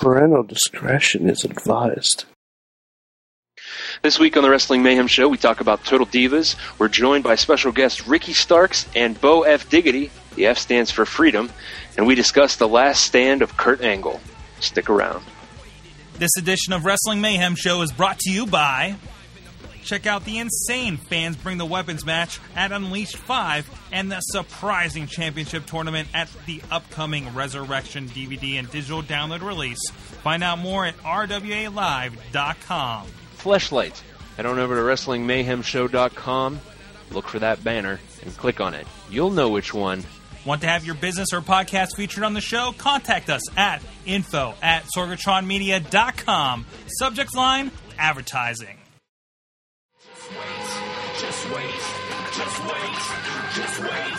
Parental discretion is advised. This week on the Wrestling Mayhem Show, we talk about Total Divas. We're joined by special guests Ricky Starks and Bo F. Diggity. The F stands for freedom. And we discuss the last stand of Kurt Angle. Stick around. This edition of Wrestling Mayhem Show is brought to you by. Check out the insane Fans Bring the Weapons match at Unleashed 5 and the surprising championship tournament at the upcoming Resurrection DVD and digital download release. Find out more at RWALive.com. Fleshlight. Head on over to WrestlingMayhemShow.com, look for that banner, and click on it. You'll know which one. Want to have your business or podcast featured on the show? Contact us at info at sorgatronmedia.com. Subject line advertising. Just wait, just wait, just wait,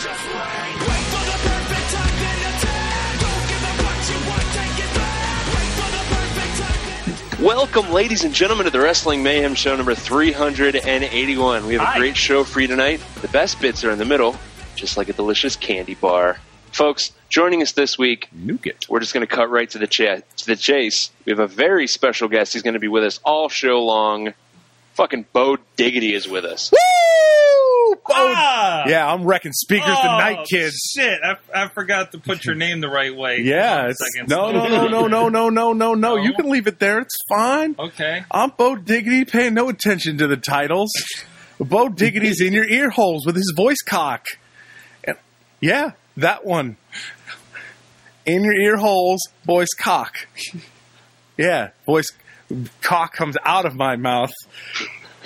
just wait. Wait for the perfect time then attack. Don't give up what you want, take it back. Wait for the perfect time Welcome, ladies and gentlemen, to the Wrestling Mayhem Show number 381. We have a Hi. great show for you tonight. The best bits are in the middle, just like a delicious candy bar. Folks, joining us this week, Nuke it. we're just going to cut right to the, to the chase. We have a very special guest. He's going to be with us all show long. Fucking Bo Diggity is with us. Woo! Bo- Ah! yeah, I'm wrecking speakers Oh, tonight, kids. Shit, I, I forgot to put your name the right way. Yeah, Hold on a it's, no, no, no, no, no, no, no, no, no. You can leave it there. It's fine. Okay. I'm Bo Diggity, paying no attention to the titles. Bo Diggity's in your ear holes with his voice cock. And- yeah, that one. In your ear holes, voice cock. Yeah, voice cock comes out of my mouth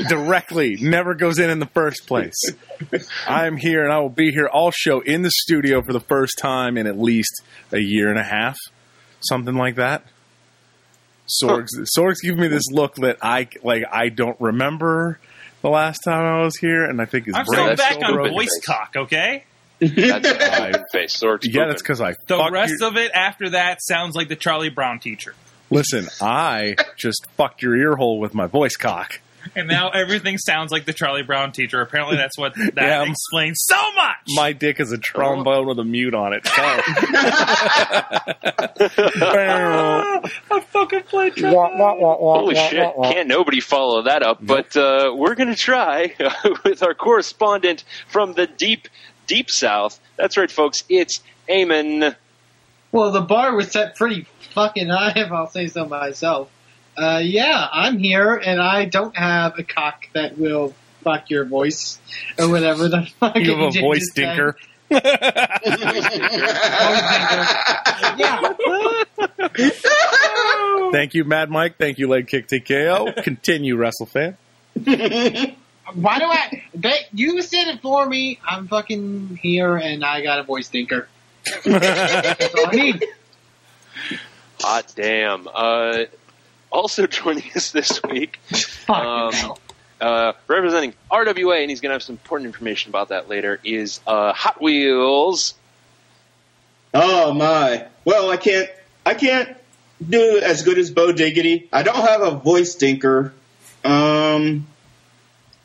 directly, never goes in in the first place. I am here and I will be here all show in the studio for the first time in at least a year and a half, something like that. Sorg's Sorg's giving me this look that I like. I don't remember the last time I was here, and I think his I'm brain still back on broken. voice cock, okay? That's face. Sorg Yeah, that's because I. The rest your- of it after that sounds like the Charlie Brown teacher. Listen. I just fucked your ear hole with my voice cock. And now everything sounds like the Charlie Brown teacher. Apparently that's what that Yeah, explains so much. My dick is a trombone with a mute on it. So. I fucking played Holy shit! Can't nobody follow that up? But uh, we're going to try with our correspondent from the deep, deep south. That's right, folks. It's Eamon. Well, the bar was set pretty fucking high, if I'll say so myself. Uh, yeah, I'm here, and I don't have a cock that will fuck your voice, or whatever the fuck. you have a voice said. dinker. Voice dinker. yeah. Thank you, Mad Mike. Thank you, Leg Kick TKO. Continue, WrestleFan. Why do I? They, you said it for me. I'm fucking here, and I got a voice dinker. That's all I need. Hot damn. Uh, also joining us this week, Um, uh, representing RWA, and he's going to have some important information about that later, is uh, Hot Wheels. Oh my. Well, I can't. I can't do as good as Bo Diggity. I don't have a voice dinker. Um,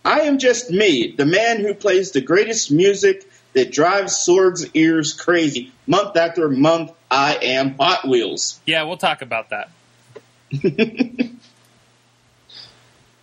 I am just me, the man who plays the greatest music that drives Sorg's ears crazy. Month after month, I am Hot Wheels. Yeah, we'll talk about that.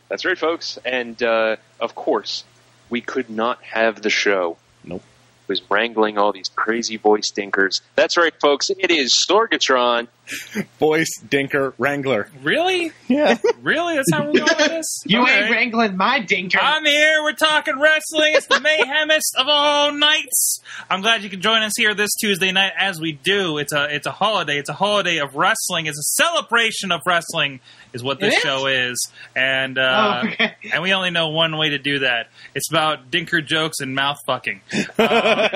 That's right, folks. And uh, of course, we could not have the show. Nope. Was wrangling all these crazy voice stinkers. That's right, folks. It is Sorgatron. Voice Dinker Wrangler. Really? Yeah. Really? That's how we're going with this? You Okay. ain't wrangling my dinker. I'm here. We're talking wrestling. It's the mayhemist of all nights. I'm glad you can join us here this Tuesday night as we do. It's a it's a holiday. It's a holiday of wrestling. It's a celebration of wrestling. Is what this It is? show is, and uh, Oh, okay. and we only know one way to do that. It's about dinker jokes and mouth fucking. Uh,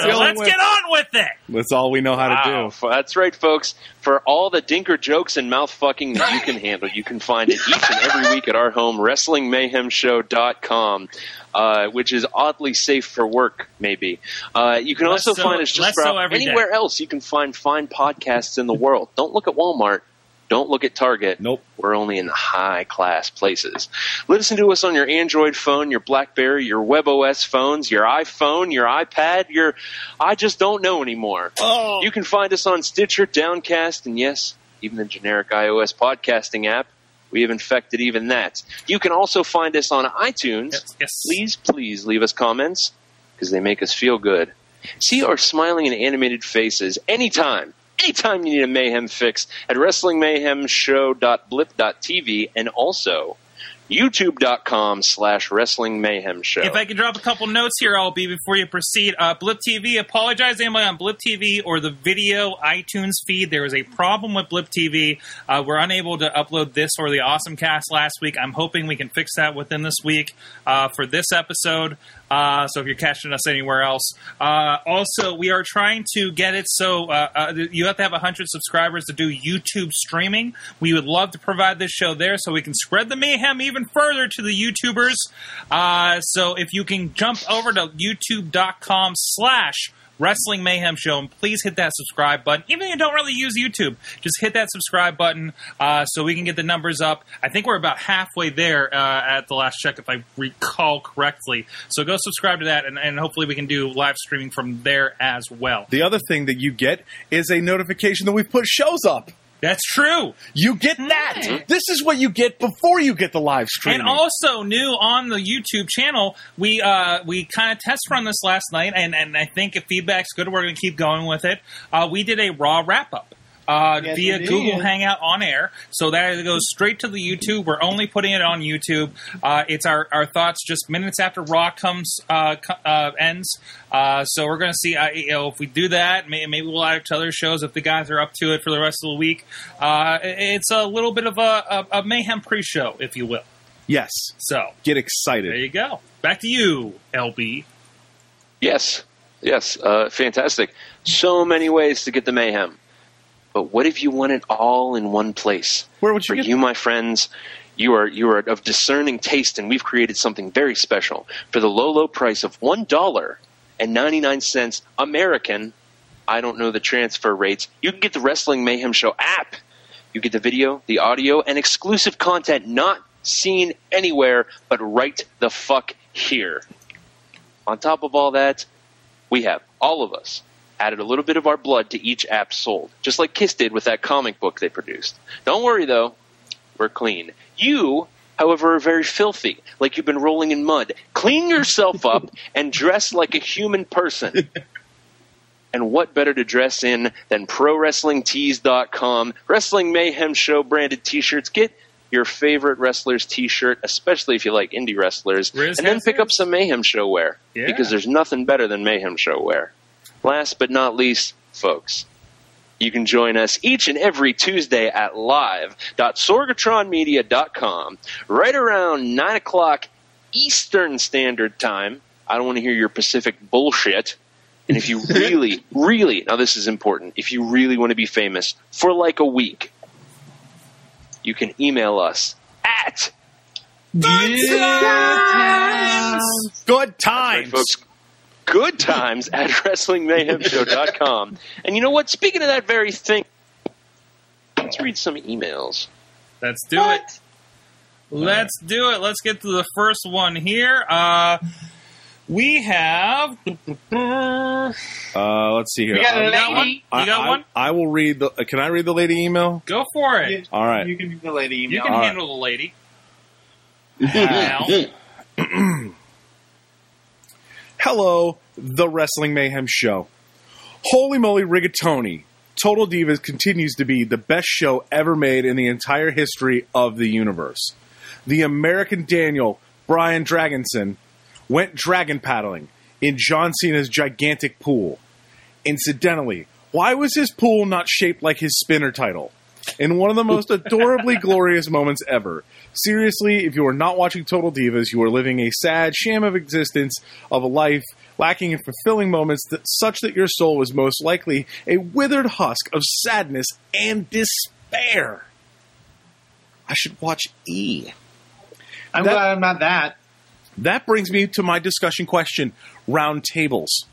so let's way. get on with it. That's all we know how to Wow. do. That's right, folks. For all the dinker jokes and mouth fucking that you can handle, you can find it each and every week at our home, WrestlingMayhemShow.com. Uh, which is oddly safe for work, maybe. Uh, you can Less also so- find us just less so about every day. anywhere else you can find fine podcasts in the world. Don't look at Walmart. Don't look at Target. Nope. We're only in the high class places. Listen to us on your Android phone, your Blackberry, your WebOS phones, your iPhone, your iPad, your I just don't know anymore. Oh. You can find us on Stitcher, Downcast, and yes, even the generic iOS podcasting app. We have infected even that. You can also find us on iTunes. Yes, yes. Please, please leave us comments because they make us feel good. See our smiling and animated faces anytime. Anytime you need a mayhem fix at WrestlingMayhemShow.blip.tv and also YouTube.com slash Wrestling Mayhem Show. If I can drop a couple notes here, I'll be before you proceed. Uh, Blip TV, apologize anybody on Blip TV or the video iTunes feed. There was a problem with Blip TV. Uh, we're unable to upload this or the Awesome Cast last week. I'm hoping we can fix that within this week uh, for this episode. Uh, so if you're catching us anywhere else, uh, also we are trying to get it so uh, uh, you have to have 100 subscribers to do YouTube streaming. We would love to provide this show there so we can spread the mayhem even further to the YouTubers. Uh, so if you can jump over to YouTube.com slash Wrestling Mayhem Show, and please hit that subscribe button. Even if you don't really use YouTube, just hit that subscribe button uh, so we can get the numbers up. I think we're about halfway there uh, at the last check, if I recall correctly. So go subscribe to that, and, and hopefully we can do live streaming from there as well. The other thing that you get is a notification that we've put shows up. That's true. You get that. This is what you get before you get the live stream. And also new on the YouTube channel, we uh, we kind of test run this last night, and, and I think if feedback's good, we're going to keep going with it. Uh, we did a raw wrap up. Uh, Yes, via we did. Google Hangout on air, so that goes straight to the YouTube. We're only putting it on YouTube. Uh, it's our, our thoughts just minutes after Raw comes uh, uh, ends. Uh, so we're going to see. Uh, you know, if we do that, maybe, maybe we'll add it to other shows if the guys are up to it for the rest of the week. Uh, it's a little bit of a, a, a mayhem pre-show, if you will. yes, So get excited. there you go. Back to you, LB. Yes, yes, uh, fantastic. So many ways to get the mayhem. But what if you want it all in one place? Where would you For get you, my friends, you are you are of discerning taste, and we've created something very special for the low, low price of one dollar and ninety nine cents American. I don't know the transfer rates. You can get the Wrestling Mayhem Show app. You get the video, the audio, and exclusive content not seen anywhere but right the fuck here. On top of all that, we have all of us added a little bit of our blood to each app sold, just like Kiss did with that comic book they produced. Don't worry though, we're clean. You, however, are very filthy, like you've been rolling in mud. Clean yourself up and dress like a human person. And what better to dress in than ProWrestlingTees.com, Wrestling Mayhem Show branded t-shirts. Get your favorite wrestler's t-shirt, especially if you like indie wrestlers, Riz and then pick up some Mayhem Show wear. Yeah. Because there's nothing better than Mayhem Show wear. Last but not least, folks, you can join us each and every Tuesday at live.sorgatronmedia.com right around 9 o'clock Eastern Standard Time. I don't want to hear your Pacific bullshit. And if you really, really, now this is important, if you really want to be famous for like a week, you can email us at Good Right, times. folks. Good times at WrestlingMayhemShow.com. And you know what? Speaking of that very thing, let's read some emails. Let's do it. Let's do it. Let's get to the first one here. Uh, we have. Uh, let's see here. We got I- a You got one? lady. You I, got I- one? I will read the. Can I read the lady email? Go for it. All right. You can do the lady email. You can All right. handle the lady. Hello, the Wrestling Mayhem Show. Holy moly, rigatoni. Total Divas continues to be the best show ever made in the entire history of the universe. The American Daniel, Brian Dragonson, went dragon paddling in John Cena's gigantic pool. Incidentally, why was his pool not shaped like his spinner title? In one of the most adorably glorious moments ever. Seriously, if you are not watching Total Divas, you are living a sad sham of existence of a life lacking in fulfilling moments that such that your soul was most likely a withered husk of sadness and despair. I should watch E. I'm That- glad I'm not that. That brings me to my discussion question round tables.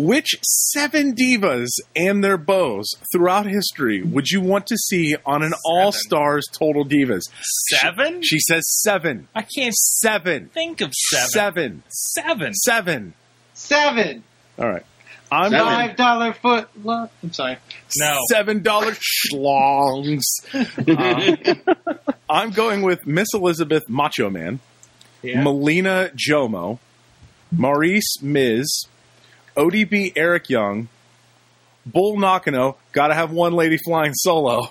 Which seven divas and their bows throughout history would you want to see on an All Stars Total Divas? Seven? She says seven. I can't Seven. think of seven. Seven. Seven. Seven. Seven. All right. I'm Seven. Five dollar foot. Lo- I'm sorry. No. seven dollar schlongs. Uh, I'm going with Miss Elizabeth Macho Man, Yeah. Melina Jomo, Maryse Miz, ODB Eric Young, Bull Nakano. Got to have one lady flying solo.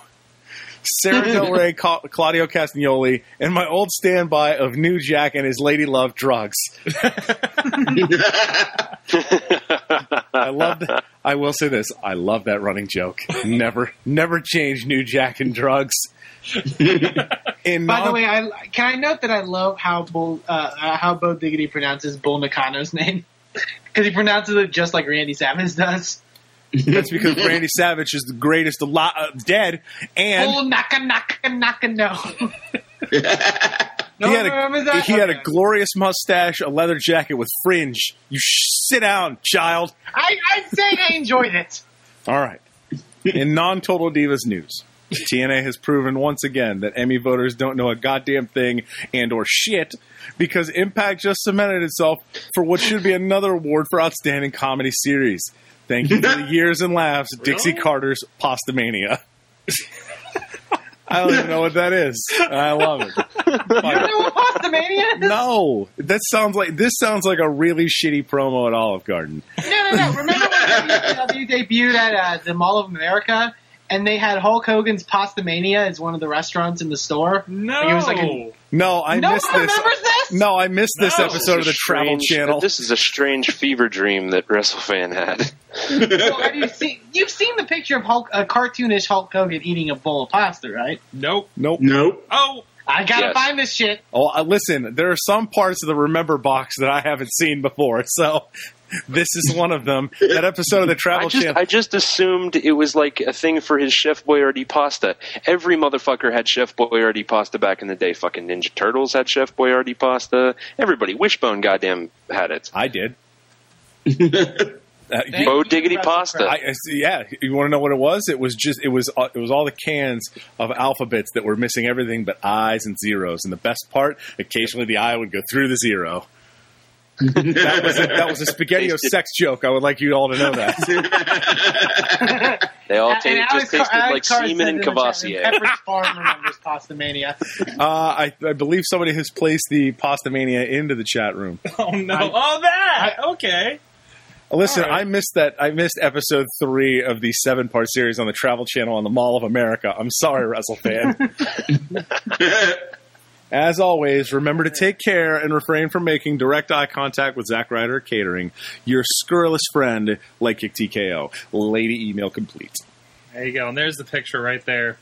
Sarah Del Rey, Ca- Claudio Castagnoli, and my old standby of New Jack and his lady love drugs. I love that. I will say this. I love that running joke. Never, never change New Jack and drugs. In By the way, I can I note that I love how Bull, uh, uh, how Bo Diggity pronounces Bull Nakano's name because he pronounces it just like Randy Savage does. that's because Randy Savage is the greatest alive, uh, dead, and Bull Naka Naka Naka No. no he had a he had a glorious mustache, a leather jacket with fringe. You sh- sit down, child. I I say I enjoyed it. All right. In non-total divas news, TNA has proven once again that Emmy voters don't know a goddamn thing and or shit because Impact just cemented itself for what should be another award for outstanding comedy series. Thank you for the years and laughs, Dixie Carter's Pastamania. I don't even know what that is. I love it. You don't know what Pastamania is? No, that sounds like this sounds like a really shitty promo at Olive Garden. No, no, no. Remember when WWE debuted at uh, the Mall of America and they had Hulk Hogan's Pasta Mania as one of the restaurants in the store? No. Like, it was like a- No, I no missed one this. remembers this? No, I missed this No. episode of the This is a Travel Channel. This is a strange fever dream that WrestleFan had. Well, have you seen? You've seen the picture of Hulk, a cartoonish Hulk Hogan eating a bowl of pasta, right? Nope. Nope. nope. Oh, I gotta Yes. find this shit. Oh, uh, listen, there are some parts of the Remember box that I haven't seen before, so this is one of them. That episode of the Travel I just, Channel. I just assumed it was like a thing for his Chef Boyardee pasta. Every motherfucker had Chef Boyardee pasta back in the day. Fucking Ninja Turtles had Chef Boyardee pasta. Everybody, Wishbone, goddamn, had it. I did. Uh, you- Bo you, Diggity pasta. Crowe. I, I- yeah, you want to know what it was? It was just it was uh, it was all the cans of alphabets that were missing everything but I's and zeros. And the best part, occasionally the I would go through the zero. That was a, that was a spaghetti sex joke. I would like you all to know that. They all And ta- Alex just tasted Car- like Alex Carr semen and in the Cavassier. Pepperidge Farm remembers Pastamania. Uh, I, I believe somebody has placed the Pasta Mania into the chat room. oh no. I- oh, that. okay. Listen, All right. I missed that. I missed episode three of the seven part series on the Travel Channel on the Mall of America. I'm sorry, WrestleFan. As always, remember to take care and refrain from making direct eye contact with Zack Ryder Catering, your scurrilous friend, Leg Kick TKO. Lady email complete. There you go. And there's the picture right there.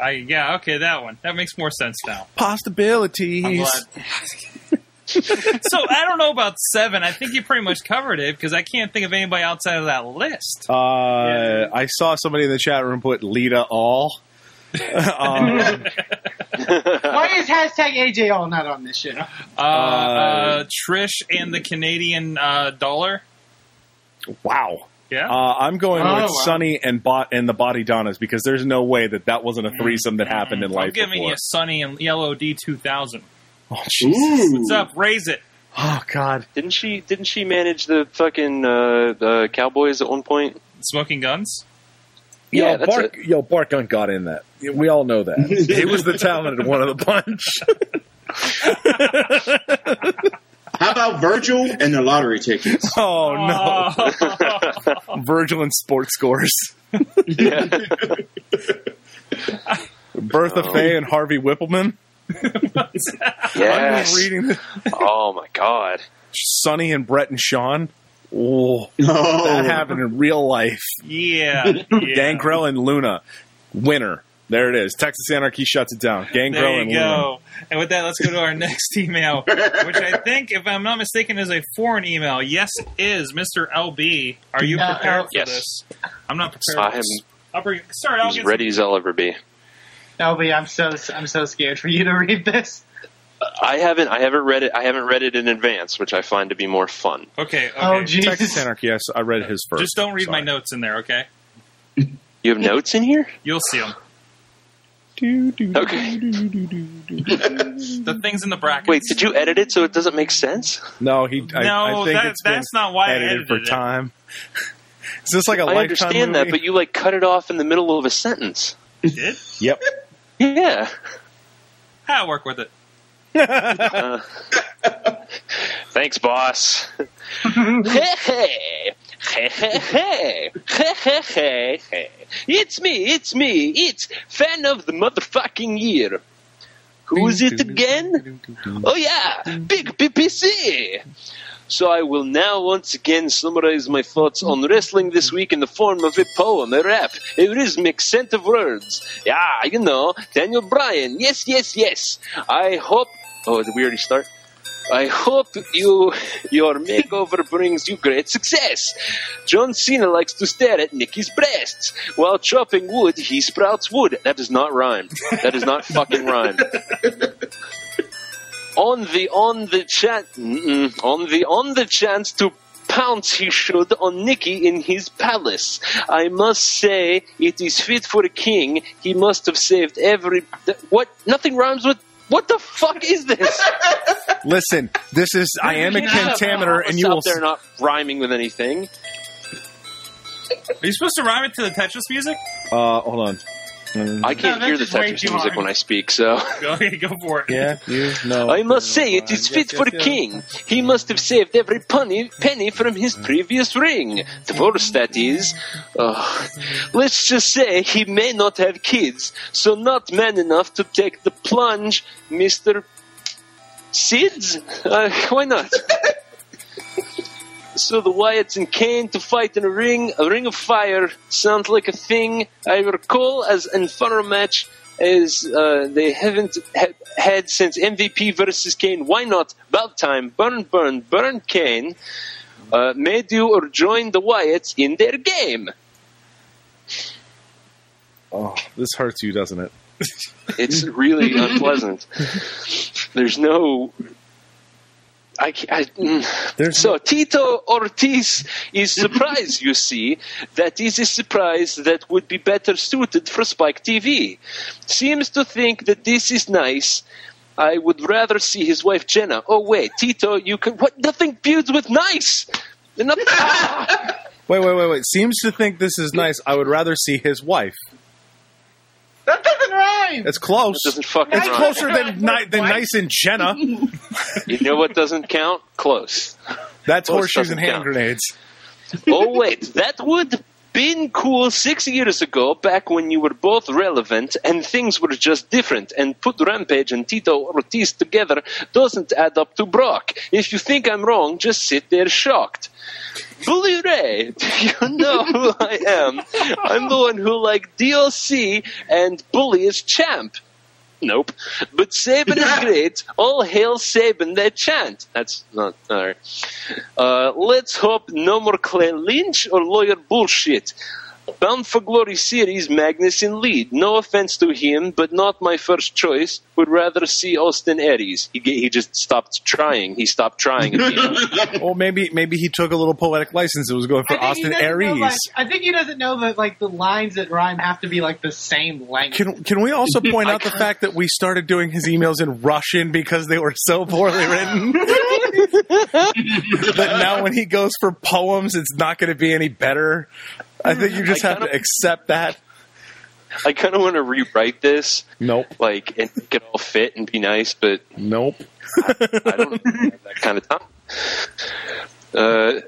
I yeah. Okay, that one. That makes more sense now. Possibilities. I'm glad. so I don't know about seven. I think you pretty much covered it because I can't think of anybody outside of that list. Uh, I saw somebody in the chat room put Lita all. um, Why is hashtag AJ All not on this shit? Uh, uh, Trish and the Canadian uh, dollar. wow. Yeah. Uh, I'm going Oh, with wow. Sunny and Bot and the Body Donnas because there's no way that that wasn't a threesome that happened in life I'm giving before. you Sunny and Yellow D two thousand. Oh, Jesus. Ooh. What's up? Raise it. oh God. Didn't she? Didn't she manage the fucking uh, the Cowboys at one point? Smoking Gunns. Yeah, yo, that's Bart, yo, Bart Gunn got in that. We all know that. he was the talented one of the bunch. How about Virgil and the lottery tickets? oh no. Virgil and sports scores. Yeah. Bertha Oh. Faye and Harvey Whippleman. I'm yes. reading the- Oh my god. Sunny and Brett and Sean. Oh, Oh, that happened in real life. yeah. yeah. Gangrel and Luna, winner. There it is. Texas Anarchy shuts it down. Gangrel There and you Luna. And with that, let's go to our next email, which I think, if I'm not mistaken, is a foreign email. Yes, it is Mr. LB. Are you Uh, prepared for yes. this? I'm not prepared. I for am this. I'll bring. Sorry, I'll as get ready as I'll ever be. LB, I'm so I'm so scared for you to read this. I haven't. I haven't read it. I haven't read it in advance, which I find to be more fun. Okay. okay. Oh, Texas Jesus. Anarchy. Yes, I read his first. Just don't read my notes in there, okay? You have notes in here? You'll see them. Okay. The things in the brackets. Wait, did you edit it so it doesn't make sense? No, he. I, No, I think that- it's that's not why I edited edited for it. time. Is this like a I lifetime understand that, but you like cut it off in the middle of a sentence. did? Yep. Yeah. How I work with it. Thanks, boss. hey, hey. Hey, hey, hey. Hey, hey. It's me, it's me, it's fan of the motherfucking year. Who's it again? Oh yeah, Big PPC! So I will now once again summarize my thoughts on wrestling this week in the form of a poem, a rap, a rhythmic scent of words. Yeah, you know, Daniel Bryan. Yes, yes, yes. I hope. Oh, did we already start? I hope you your makeover brings you great success. John Cena likes to stare at Nikki's breasts while chopping wood. He sprouts wood. That does not rhyme. That does not fucking rhyme. On the on the chat on the on the chance to pounce he should on Nikki in his palace. I must say it is fit for a king. He must have saved every what nothing rhymes with what the fuck is this? Listen, this is iambic pentameter, and you will. They're not rhyming with anything. Are you supposed to rhyme it to the Tetris music? Uh, hold on. I can't No, hear the that's just way Tetris music hard. when I speak, so Okay, go for it. Yeah, you know. I must say it is fit for a king. He must have saved every penny, penny from his previous ring. Divorce, that is. Ugh. let's just say he may not have kids, so not man enough to take the plunge, Mister Sids. Uh, why not? So the Wyatts and Kane to fight in a ring, a ring of fire, sounds like a thing I recall as infernal match as uh, they haven't ha- had since MVP versus Kane. Why not? About time. Burn, burn, burn Kane. Uh, made you or join the Wyatts in their game. Oh, this hurts you, doesn't it? It's really unpleasant. There's no. I, I mm. There's so Tito Ortiz is surprised. you see, that is a surprise that would be better suited for Spike TV. Seems to think that this is nice. I would rather see his wife Jenna. Oh wait, Tito, you can what? Nothing feuds with nice. Wait, wait, wait, wait. Seems to think this is nice. I would rather see his wife. That doesn't rhyme. It's close. doesn't fucking It's rhyme. closer than ni- than nice and Jenna. You know what doesn't count? Close. That's Close horseshoes and hand count. grenades. oh wait, that would been cool six years ago, back when you were both relevant and things were just different. And put Rampage and Tito Ortiz together doesn't add up to Brock. If you think I'm wrong, just sit there shocked. Bully Ray, do you know who I am? I'm the one who liked DLC and Bully is champ. Nope. But Sabin is great. All hail Sabin, that chant. That's not, alright. Uh, let's hope no more Clay Lynch or lawyer bullshit. Bound for Glory series, Magnus in lead. No offense to him, but not my first choice. Would rather see Austin Aries. He, he just stopped trying. He stopped trying again. Or maybe maybe he took a little poetic license It was going for I think he Austin doesn't know, Aries. like- I think he doesn't know that like the lines that rhyme have to be like the same length. Can can we also point out the fact that we started doing his emails in Russian because they were so poorly written? but now when he goes for poems, it's not going to be any better. I think you just I have to kinda- accept that. I kind of want to rewrite this, Nope, like, and make it all fit and be nice, but nope. I don't have that kind of time. Uh,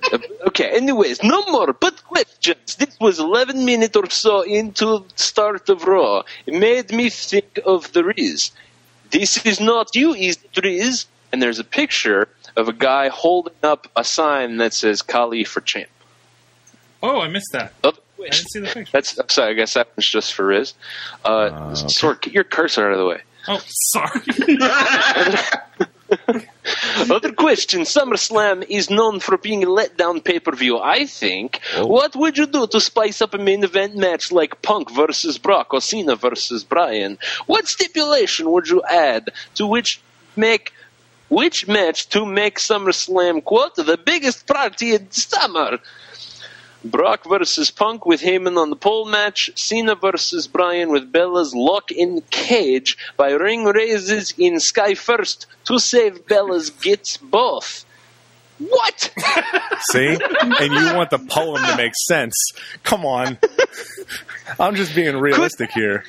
okay, anyways, no more but questions. This was 11 minutes or so into start of Raw. It made me think of the Riz. This is not you, is it Riz? And there's a picture of a guy holding up a sign that says Kali for champ. Oh, I missed that. Other I didn't see the picture. That's, I'm sorry, I guess that one's just for Riz. Uh, Uh, okay. Sorg, get your cursor out of the way. Oh, sorry. Other question: SummerSlam is known for being a letdown pay per view. I think. Oh. What would you do to spice up a main event match like Punk versus Brock or Cena versus Bryan? What stipulation would you add to which make which match to make SummerSlam quote the biggest party in summer. Brock versus Punk with Heyman on the pole match. Cena versus Bryan with Bella's lock in cage by ring raises in Sky First to save Bella's gets both. What? See? and you want the poem to make sense. Come on. I'm just being realistic here.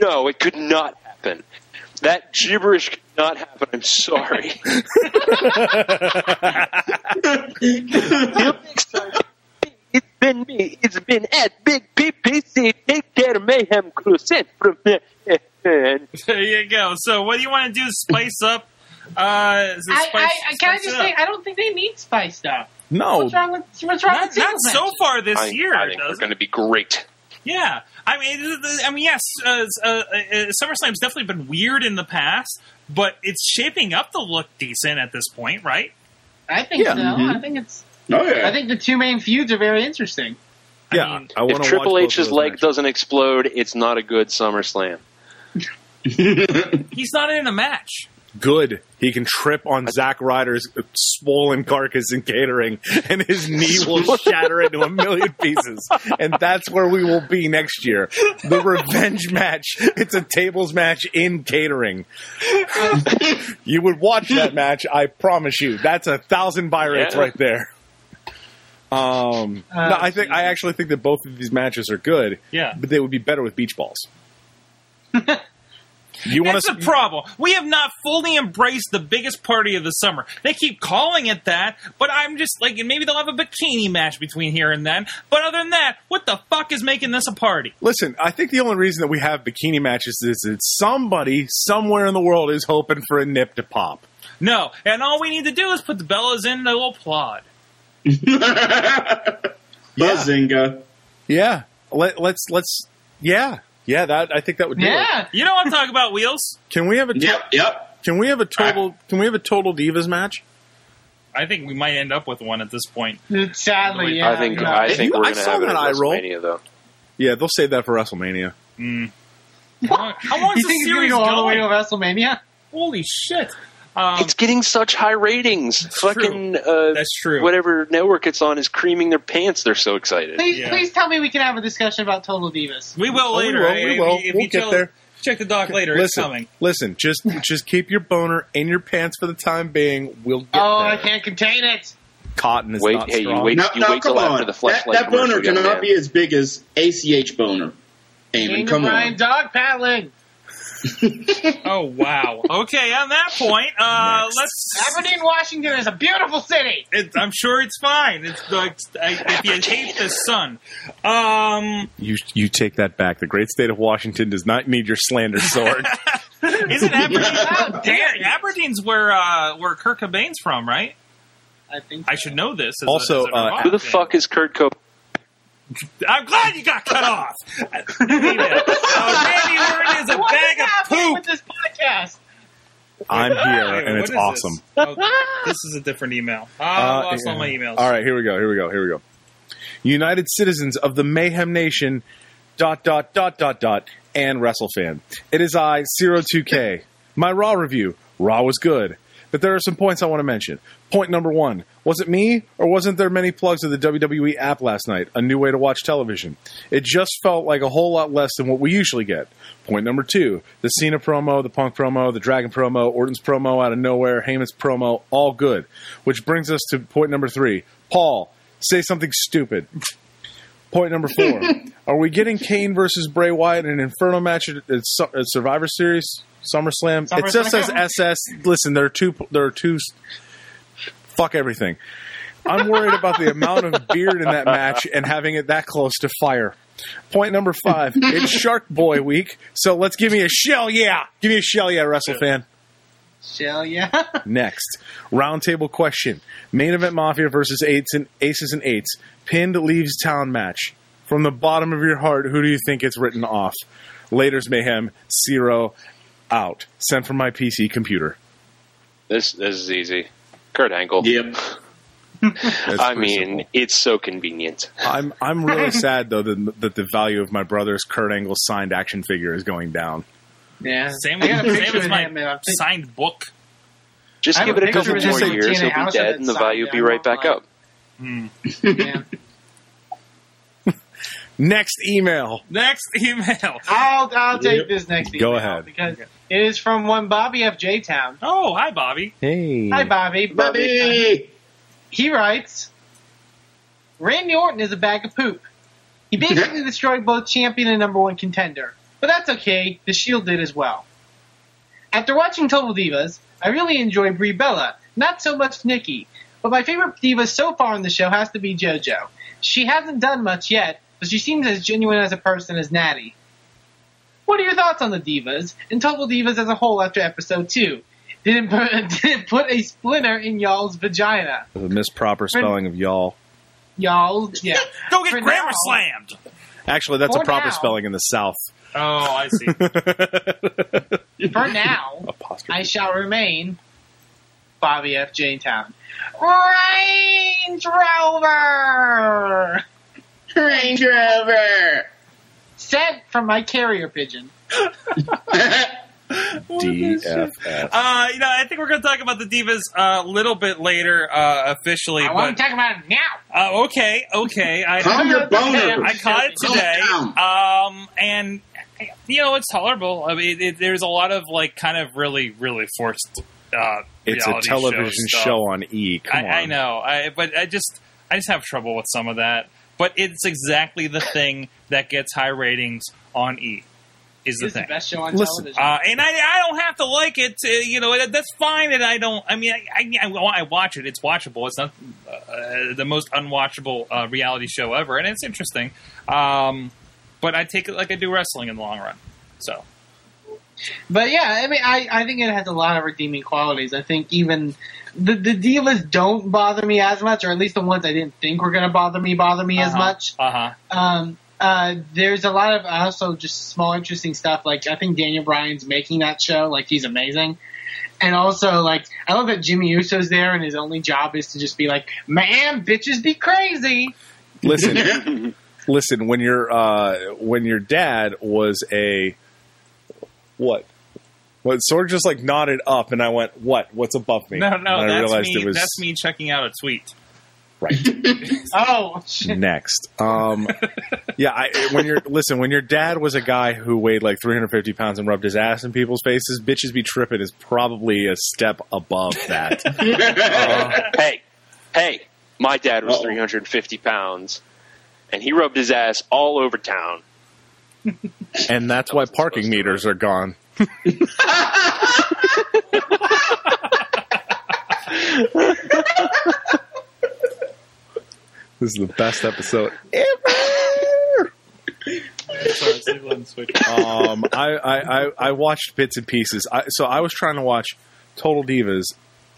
No, it could not happen. That gibberish could not happen. I'm sorry. Till next time, it's been me. It's been at Big PPC. Take care, Mayhem Crew. Sent from There you go. So, what do you want to do? Spice up? Uh, is it I, spice, I, I can I just say? I don't think they need spiced up. No. What's wrong with what's wrong Not, with not so far this I, year. I think we're going to be great. Yeah, I mean, the- the- I mean, yes, uh, uh, uh, SummerSlam's definitely been weird in the past, but it's shaping up to look decent at this point, right? I think Yeah. so. Mhm. I think it's. Oh yeah. I think the two main feuds are very interesting. Yeah, I mean, I If want Triple H's leg matches. doesn't explode, it's not a good SummerSlam. He's not in a match. Good. He can trip on Zack Ryder's swollen carcass in catering, and his knee will shatter into a million pieces. And that's where we will be next year. The revenge match. It's a tables match in catering. you would watch that match, I promise you. That's a thousand buy rates Yeah. right there. Um, Uh, no, I think I actually think that both of these matches are good. Yeah. but they would be better with beach balls. you want That's to the problem. We have not fully embraced the biggest party of the summer. They keep calling it that, but I'm just like, and maybe they'll have a bikini match between here and then. But other than that, what the fuck is making this a party? Listen, I think the only reason that we have bikini matches is that somebody somewhere in the world is hoping for a nip to pop. No, and all we need to do is put the Bellas in, they'll applaud. Buzzinga. Yeah, let, let's let's yeah yeah that I think that would do it. Yeah. You know what I'm talking about, Wheels? Can we have a Yep, yep. can we have a total can we have a total divas match? I think we might end up with one at this point. Sadly, yeah. I think yeah. I think You- we're I going to saw have it that at eye roll. WrestleMania, though. Yeah, they'll save that for WrestleMania. Hmm. How long, how long is You the think it's going go all the way to WrestleMania? Holy shit! Um, it's getting such high ratings. Fucking uh, That's true. whatever network it's on is creaming their pants. They're so excited. Please, Yeah. please tell me we can have a discussion about Total Divas. we will Oh, we later. will, eh? we If will. you- If We'll you get tell- there. Check the doc later. it's listen, coming. listen, just just keep your boner in your pants for the time being. We'll get Oh, there. I can't contain it. Cotton is Wait, not hey, you strong. wait. No, you no, wait come till on. after the that, flashlight that boner cannot be as big as ACH boner. Eamon, come Bryan on. dog paddling. Oh wow. okay, on that point, uh, let's. Aberdeen, Washington is a beautiful city. It, I'm sure it's fine. It's like I, if you hate the sun. Um, You you take that back. The great state of Washington does not need your slander Sorg. isn't Aberdeen? How dare you. Aberdeen's where uh, where Kurt Cobain's from, right? I think I should know this. As Also, a, as a uh, Who the fuck is Kurt Cobain? I'm glad you got cut off. uh, Randy Orton is a What is bag of happening poop. with this podcast? I'm here, Wait, and it's awesome. This? Oh, this is a different email. Ah, I lost all my emails. All right, here we go. Here we go. Here we go. United citizens of the Mayhem Nation. Dot dot dot dot dot and WrestleFan. It is I zero two K. My Raw review. Raw was good, but there are some points I want to mention. Point number one: Was it me, or wasn't there many plugs of the WWE app last night? A new way to watch television. It just felt like a whole lot less than what we usually get. Point number two: the Cena promo, the Punk promo, the Dragon promo, Orton's promo out of nowhere, Heyman's promo, all good. Which brings us to point number three: Paul, say something stupid. Point number four: Are we getting Kane versus Bray Wyatt in an Inferno match at, at, at Survivor Series, SummerSlam? It just says SS. Listen, there are two. There are two. Fuck everything. I'm worried about the amount of beard in that match and having it that close to fire. Point number five: It's Shark Boy week, so let's give me a shell, yeah. Give me a shell, yeah, Wrestle fan. Shell, yeah. Next, roundtable question: Main event Mafia versus eights and aces and eights. Pinned leaves town match. From the bottom of your heart, who do you think it's written off? Later's mayhem zero out. Sent from my PC computer. This this is easy. Kurt Angle. Yep. I mean, simple. it's so convenient. I'm I'm really sad though that, that the value of my brother's Kurt Angle signed action figure is going down. Yeah. Same I with, same picture with of my him, and I'm thinking- signed book. Just give it a picture couple more him years, he'll be dead, and the value will be right back up. Yeah. Hmm. Next email. Next email. I'll I'll take this next Go ahead. because it is from one Bobby of J Town. Oh, hi, Bobby. Hey. Hi Bobby. Bobby. Uh, he writes, Randy Orton is a bag of poop. He basically destroyed both champion and number one contender. But that's okay, the Shield did as well. After watching Total Divas, I really enjoy Brie Bella, not so much Nikki. But my favorite diva so far in the show has to be JoJo. She hasn't done much yet, but she seems as genuine as a person as Natty. What are your thoughts on the divas and Total Divas as a whole after episode 2? Did it put, did it put a splinter in y'all's vagina? The misproper spelling of y'all. Y'all, yeah. Go get For grammar now- slammed. Actually, that's a proper now. spelling in the South. Oh, I see. For now, Apostrophe. I shall remain Bobby F. J. Town. Range Rover! Range Rover. Sent from my carrier pigeon. DFF. Uh, you know, I think we're going to talk about the divas a little bit later, uh, officially. I want but to talk about it now. uh, okay, okay. I, Calm your boner. I caught it today, um, and you know it's tolerable. I mean, it, there's a lot of like kind of really, really forced. Uh, It's a television show, show, on E. Come I, on. I know, I, but I just I just have trouble with some of that. But it's exactly the thing that gets high ratings on E. Is the It's the thing. best show on Listen, television. Uh, and I, I don't have to like it. uh you know, that's fine. And I don't. I mean, I, I, I watch it. It's watchable. It's not uh, the most unwatchable uh, reality show ever, and it's interesting. Um, but I take it like I do wrestling in the long run. So But yeah, I mean, I, I think it has a lot of redeeming qualities. I think even the, the divas don't bother me as much, or at least the ones I didn't think were going to bother me bother me as much. Uh huh. Um, uh, there's a lot of also just small interesting stuff. Like I think Daniel Bryan's making that show. Like he's amazing. And also, like, I love that Jimmy Uso's there, and his only job is to just be like, "Man, bitches be crazy." Listen, listen. When your uh, when your dad was a what? Well, it sort of just like nodded up, and I went, "What? What's above me?" No, And no, I that's realized me. it was That's me checking out a tweet. right. Oh, shit. Next, um, yeah. I, when you're listen, when your dad was a guy who weighed like 350 pounds and rubbed his ass in people's faces, bitches be tripping is probably a step above that. hey, hey, my dad was Uh-oh. 350 pounds, and he rubbed his ass all over town. and that's why parking meters are gone. This is the best episode ever. Um, I, I, I, I watched bits and pieces. I, so I was trying to watch Total Divas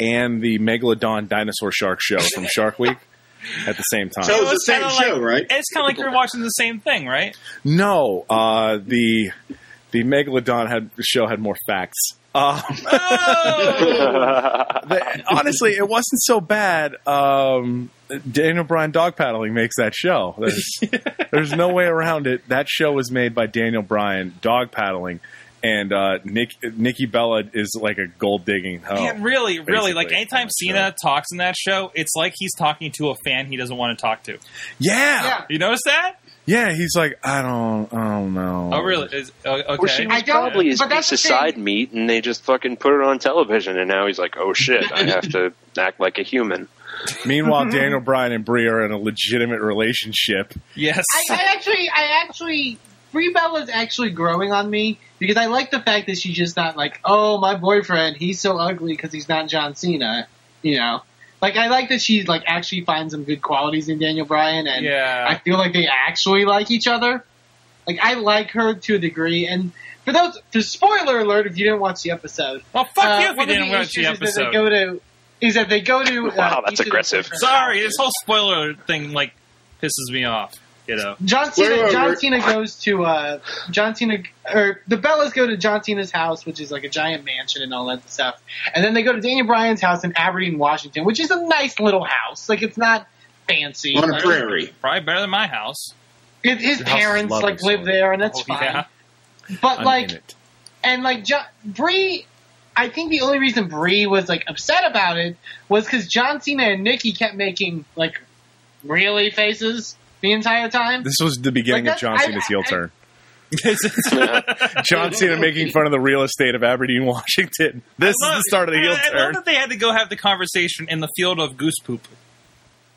and the Megalodon Dinosaur Shark show from Shark Week at the same time. So it's the same kinda show, like- right? It's kind of like you're watching the same thing, right? No, uh, the the Megalodon had show had more facts. Um, the- honestly, it wasn't so bad. Um, Daniel Bryan dog paddling makes that show. There's, there's no way around it. That show was made by Daniel Bryan dog paddling, and uh, Nick Nikki Bella is like a gold digging hoe. Man, really, really, like anytime on the Cena talks in that show, it's like he's talking to a fan he doesn't want to talk to. Yeah, Yeah. You notice that? Yeah. He's like, I don't, I don't know. Oh, really? Is, oh, okay. Well, she was I don't- probably his but that's piece of the thing. side meat, and they just fucking put it on television, and now he's like, oh shit, I have to act like a human. Meanwhile, Daniel Bryan and Brie are in a legitimate relationship. yes. I, I actually, I actually, Brie Bella's actually growing on me because I like the fact that she's just not like, oh, my boyfriend, he's so ugly because he's not John Cena, you know. Like I like that she like actually finds some good qualities in Daniel Bryan, and Yeah. I feel like they actually like each other. Like I like her to a degree, and for those, for spoiler alert, if you didn't watch the episode, well, fuck uh, you if you didn't the watch the issues is episode. they go to is that they go to uh, Wow, that's each of the aggressive. Sorry, this whole spoiler thing like pisses me off. You know. John Cena. Wait, wait, John wait. Cena goes to uh, John Cena, or the Bellas go to John Cena's house, which is like a giant mansion and all that stuff. And then they go to Daniel Bryan's house in Aberdeen, Washington, which is a nice little house. Like it's not fancy. On a prairie. Probably better than my house. it- his The parents lovely, like live so- there, and that's Oh, fine. yeah. But I'm like and like jo- Brie, I think the only reason Brie was like upset about it was because John Cena and Nikki kept making like really faces the entire time. This was the beginning Like of John Cena's I- heel I- turn. John Cena making fun of the real estate of Aberdeen, Washington. This is the start of the heel I, I love turn. that they had to go have the conversation in the field of goose poop.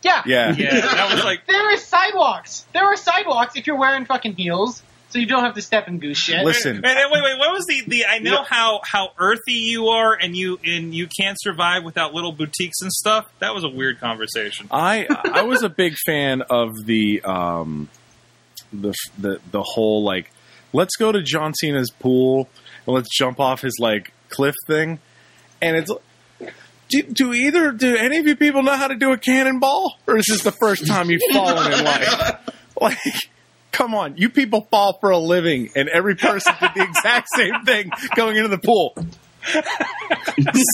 Yeah, Yeah. Yeah, that was like There are sidewalks. There are sidewalks if you're wearing fucking heels, so you don't have to step in goose shit. Listen, Wait, wait, wait. What was the, the? I know how how earthy you are, and you and you can't survive without little boutiques and stuff. That was a weird conversation. I I was a big fan of the um the the the whole like let's go to John Cena's pool and let's jump off his like cliff thing, and it's. Do, do either do any of you people know how to do a cannonball, or is this the first time you've fallen in life? Like, come on, you people fall for a living, and every person did the exact same thing going into the pool.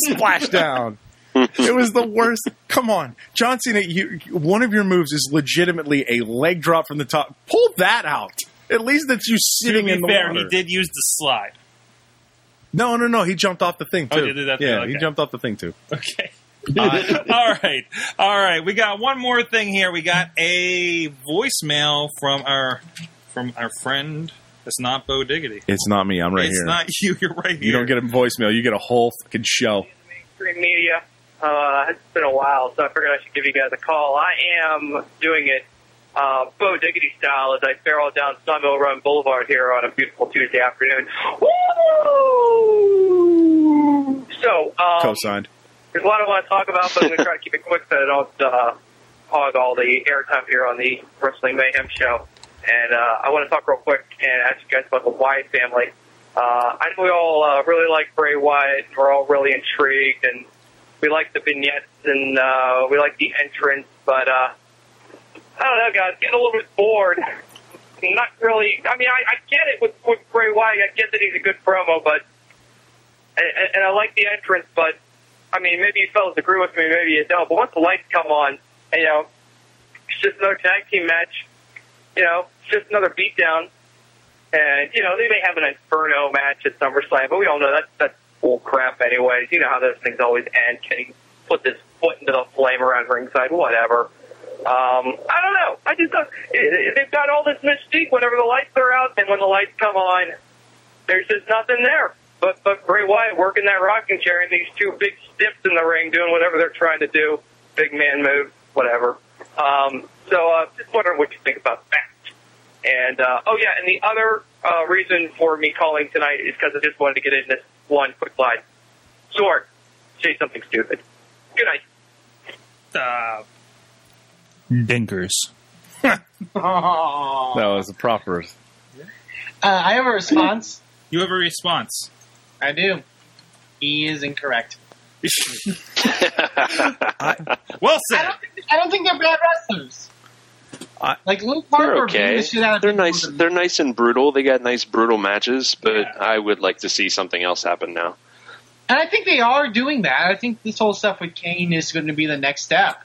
Splash down. It was the worst. Come on, John Cena. You, one of your moves is legitimately a leg drop from the top. Pull that out. At least that's you sitting in the fair, water. he did use the slide. No, no, no. He jumped off the thing Oh, too. he did that too? yeah, he Okay. jumped off the thing too. Okay. all right, all right. We got one more thing here. We got a voicemail from our from our friend. It's not Bo Diggity. It's not me. I'm right it's here. It's not you. You're right here. you don't get a voicemail. You get a whole fucking show. mainstream media. Uh, it's been a while, so I figured I should give you guys a call. I am doing it uh, Bo Diggity style as I barrel down Sunville Run Boulevard here on a beautiful Tuesday afternoon. Woo! So, um, Co-signed. There's a lot I want to talk about, but I'm going to try to keep it quick so I don't uh, hog all the airtime here on the Wrestling Mayhem show. And uh, I want to talk real quick and ask you guys about the Wyatt family. Uh, I know we all uh, really like Bray Wyatt. and We're all really intrigued, and we like the vignettes and uh, we like the entrance. But uh, I don't know, guys, getting a little bit bored. Not really. I mean, I, I get it with, with Bray Wyatt. I get that he's a good promo, but and, and I like the entrance, but I mean, maybe you fellas agree with me, maybe you don't. But once the lights come on, you know, it's just another tag team match. You know, it's just another beatdown. And you know, they may have an Inferno match at SummerSlam, but we all know that's that's bull crap, anyways. You know how those things always end. Can he put his foot into the flame around ringside? Whatever. Um, I don't know. I just don't, they've got all this mystique whenever the lights are out, and when the lights come on, there's just nothing there. But but Bray Wyatt working that rocking chair and these two big stiffs in the ring doing whatever they're trying to do, big man move, whatever. Um, so uh, just wondering what you think about that. And uh, oh yeah, and the other uh, reason for me calling tonight is because I just wanted to get in this one quick line. Sorg, say something stupid. Good night. Uh, dinkers. That was a proper. Uh, I have a response. You have a response. I do. He is incorrect. Well I don't. Think, I don't think they're bad wrestlers. I- like Luke They're Harper okay. the shit out of They're nice. with- They're nice and brutal. They got nice brutal matches, but I would like to see something else happen now. And I think they are doing that. I think this whole stuff with Kane is going to be the next step.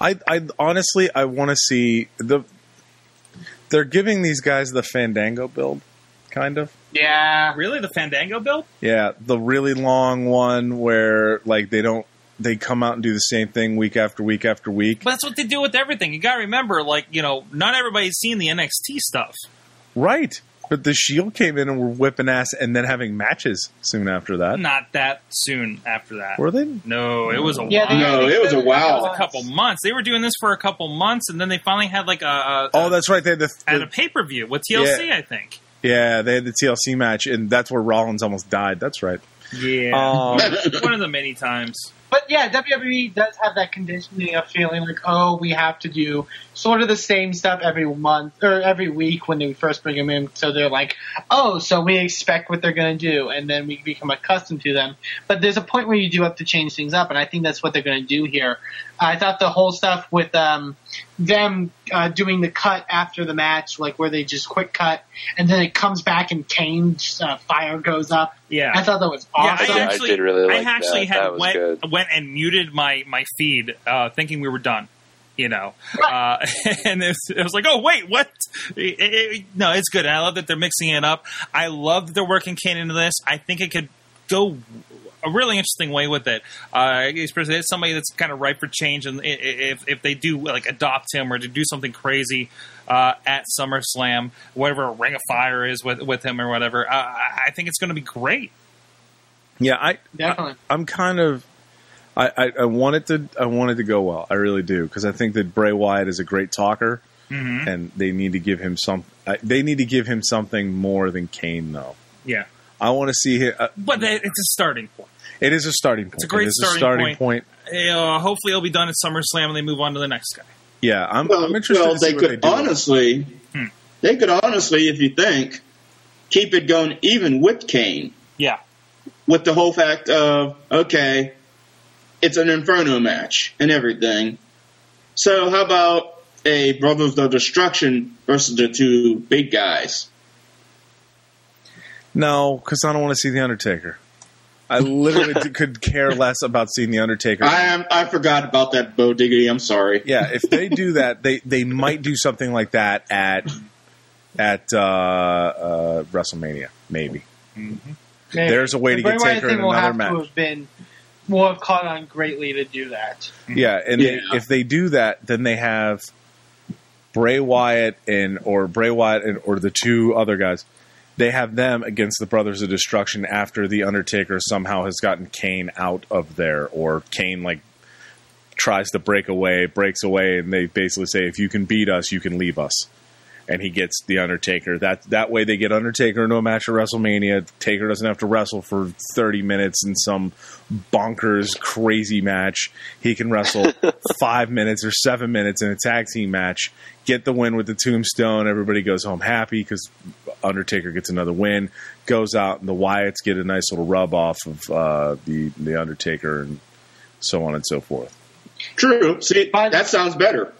I, I honestly, I want to see the. They're giving these guys the Fandango build, kind of. Yeah. Really, the Fandango build? Yeah, the really long one where like they don't they come out and do the same thing week after week after week. But that's what they do with everything. You got to remember, like you know, not everybody's seen the NXT stuff. Right. But the Shield came in and were whipping ass and then having matches soon after that. Not that soon after that. Were they? No, it was a Yeah, while. No, it was a It wow. was a couple months. They were doing this for a couple months, and then they finally had like a, a Oh, that's right. They had the, at the a pay per view with TLC, I think. Yeah, they had the TLC match, and that's where Rollins almost died. That's right. Yeah, Um, one of the many times. But yeah, WWE does have that conditioning of feeling like, oh, we have to do sort of the same stuff every month or every week when they first bring them in. So they're like, oh, so we expect what they're going to do, and then we become accustomed to them. But there's a point where you do have to change things up, and I think that's what they're going to do here. I thought the whole stuff with um, them uh, doing the cut after the match, like where they just quick cut, and then it comes back and Kane's uh, fire goes up. Yeah. I thought that was Yeah, awesome. I Yeah, I actually, did really like I actually that. had That was went good. went and muted my my feed, uh, thinking we were done. You know, uh, and it was, it was like, oh wait, what? It- it- it- no, it's good. And I love that they're mixing it up. I love that they're working Kane into this. I think it could go a really interesting way with it. Uh, especially it's somebody that's kind of ripe for change, and i- i- if if they do like adopt him or to do something crazy uh, at SummerSlam, whatever a Ring of Fire is with with him or whatever, uh, I I think it's going to be great. Yeah, I Definitely. I, am kind of. I, I, I want it to I want it to go well. I really do because I think that Bray Wyatt is a great talker, Mm-hmm. and they need to give him some. I, they need to give him something more than Kane, though. Yeah, I want to see him. Uh, but they- it's a starting point. It is a starting point. It's a great It is starting a starting point. point. Uh, hopefully, it'll be done at SummerSlam, and they move on to the next guy. Yeah, I'm, Well, I'm interested well to see they what could they do. honestly, Hmm. they could honestly, if you think, keep it going even with Kane, Yeah, with the whole fact of okay, it's an Inferno match and everything. So how about a Brothers of Destruction versus the two big guys? No, because I don't want to see the Undertaker. I literally could care less about seeing the Undertaker. I am. I forgot about that, Bo Diggity. I'm sorry. yeah, if they do that, they they might do something like that at at uh, uh, WrestleMania, maybe. Maybe. There's a way The to get Bray Taker in another have match. To have been, will have caught on greatly to do that. Yeah, and Yeah. They, if they do that, then they have Bray Wyatt and or Bray Wyatt and, or the two other guys. They have them against the Brothers of Destruction after the Undertaker somehow has gotten Kane out of there, or Kane like tries to break away, breaks away, and they basically say, "If you can beat us, you can leave us." And he gets the Undertaker. That that way, they get Undertaker into a match at WrestleMania. Taker doesn't have to wrestle for thirty minutes in some bonkers, crazy match. He can wrestle five minutes or seven minutes in a tag team match, get the win with the tombstone. Everybody goes home happy because Undertaker gets another win, goes out, and the Wyatts get a nice little rub off of uh, the the Undertaker, and so on and so forth. True. See, By- that sounds better.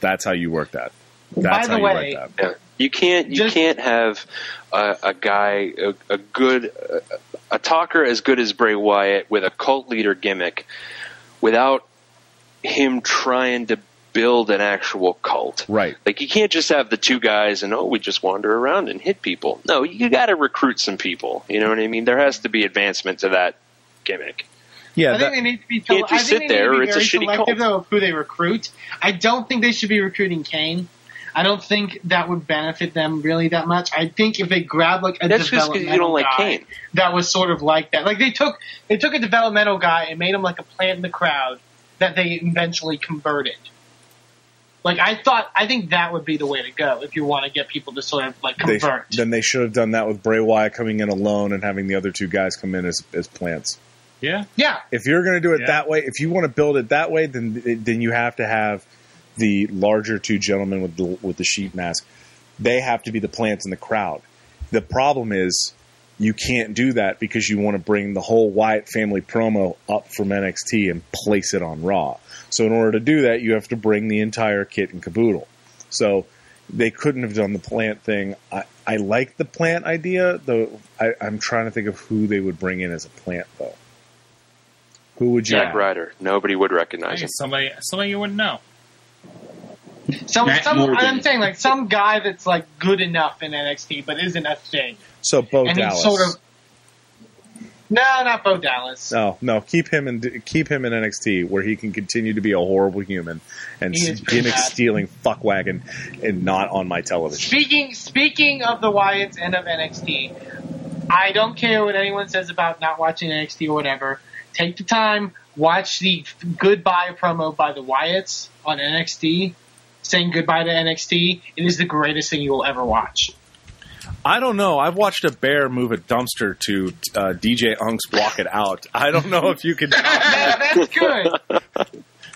That's how you work that. By That's the how you way- write that. Yeah. You can't you Just- can't have a, a guy a, a good a, a talker as good as Bray Wyatt with a cult leader gimmick without him trying to build an actual cult. Right. Like you can't just have the two guys and oh we just wander around and hit people. No, you got to recruit some people. You know what I mean? There has to be advancement to that gimmick. Yeah, I that- think they need to be. Can't I just think sit they need there, to be it's a very shitty selective cult. though of who they recruit. I don't think they should be recruiting Kane. I don't think that would benefit them really that much. I think if they grab like a That's just 'cause you developmental don't like guy Kane. that was sort of like that, like they took they took a developmental guy and made him like a plant in the crowd that they eventually converted. Like I thought, I think that would be the way to go if you want to get people to sort of like they, convert. then they should have done that with Bray Wyatt coming in alone and having the other two guys come in as, as plants. yeah. yeah, If you're going to do it Yeah. that way, if you want to build it that way, then then you have to have the larger two gentlemen with the with the sheet mask. They have to be the plants in the crowd. The problem is you can't do that because you want to bring the whole Wyatt family promo up from NXT and place it on Raw. So in order to do that, you have to bring the entire kit and caboodle. So they couldn't have done the plant thing. I, I like the plant idea, though. I, I'm trying to think of who they would bring in as a plant, though. Who would you? Zack Ryder. Nobody would recognize Hey, him. somebody, somebody you wouldn't know. Some Matt some Morgan. I'm saying like some guy that's like good enough in NXT but isn't a thing. So Bo and Dallas. he's sort of no, not Bo Dallas. no, no. Keep him in keep him in NXT where he can continue to be a horrible human and He is pretty gimmick bad. stealing fuckwagon and not on my television. Speaking speaking of the Wyatts and of NXT, I don't care what anyone says about not watching NXT or whatever. Take the time, watch the goodbye promo by the Wyatts on NXT, saying goodbye to NXT. It is the greatest thing you will ever watch. I don't know. I've watched a bear move a dumpster to uh, DJ Unk's "Walk It Out." I don't know if you can. That's good.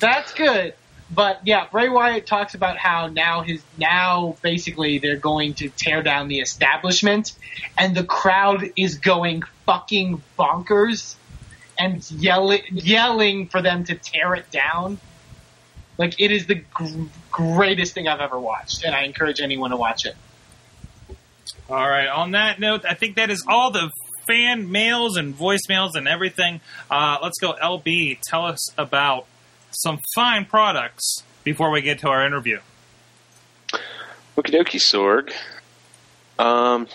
That's good. But yeah, Bray Wyatt talks about how now his now basically they're going to tear down the establishment, and the crowd is going fucking bonkers and yelling yelling for them to tear it down. Like it is the gr- greatest thing I've ever watched, and I encourage anyone to watch it. All right. On that note, I think that is all the fan mails and voicemails and everything. Uh, let's go, LB. Tell us about some fine products before we get to our interview. Okie dokie, Sorg. Um,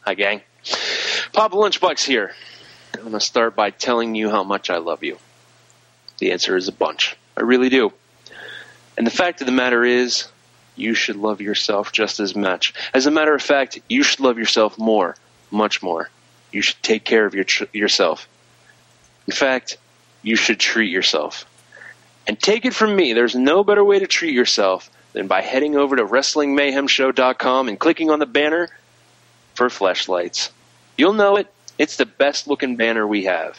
hi, gang. Papa Lunchbox here. I'm going to start by telling you how much I love you. The answer is a bunch. I really do. And the fact of the matter is, you should love yourself just as much. As a matter of fact, you should love yourself more, much more. You should take care of your yourself. In fact, you should treat yourself. And take it from me, there's no better way to treat yourself than by heading over to WrestlingMayhemShow.com and clicking on the banner for Fleshlights. You'll know it. It's the best looking banner we have.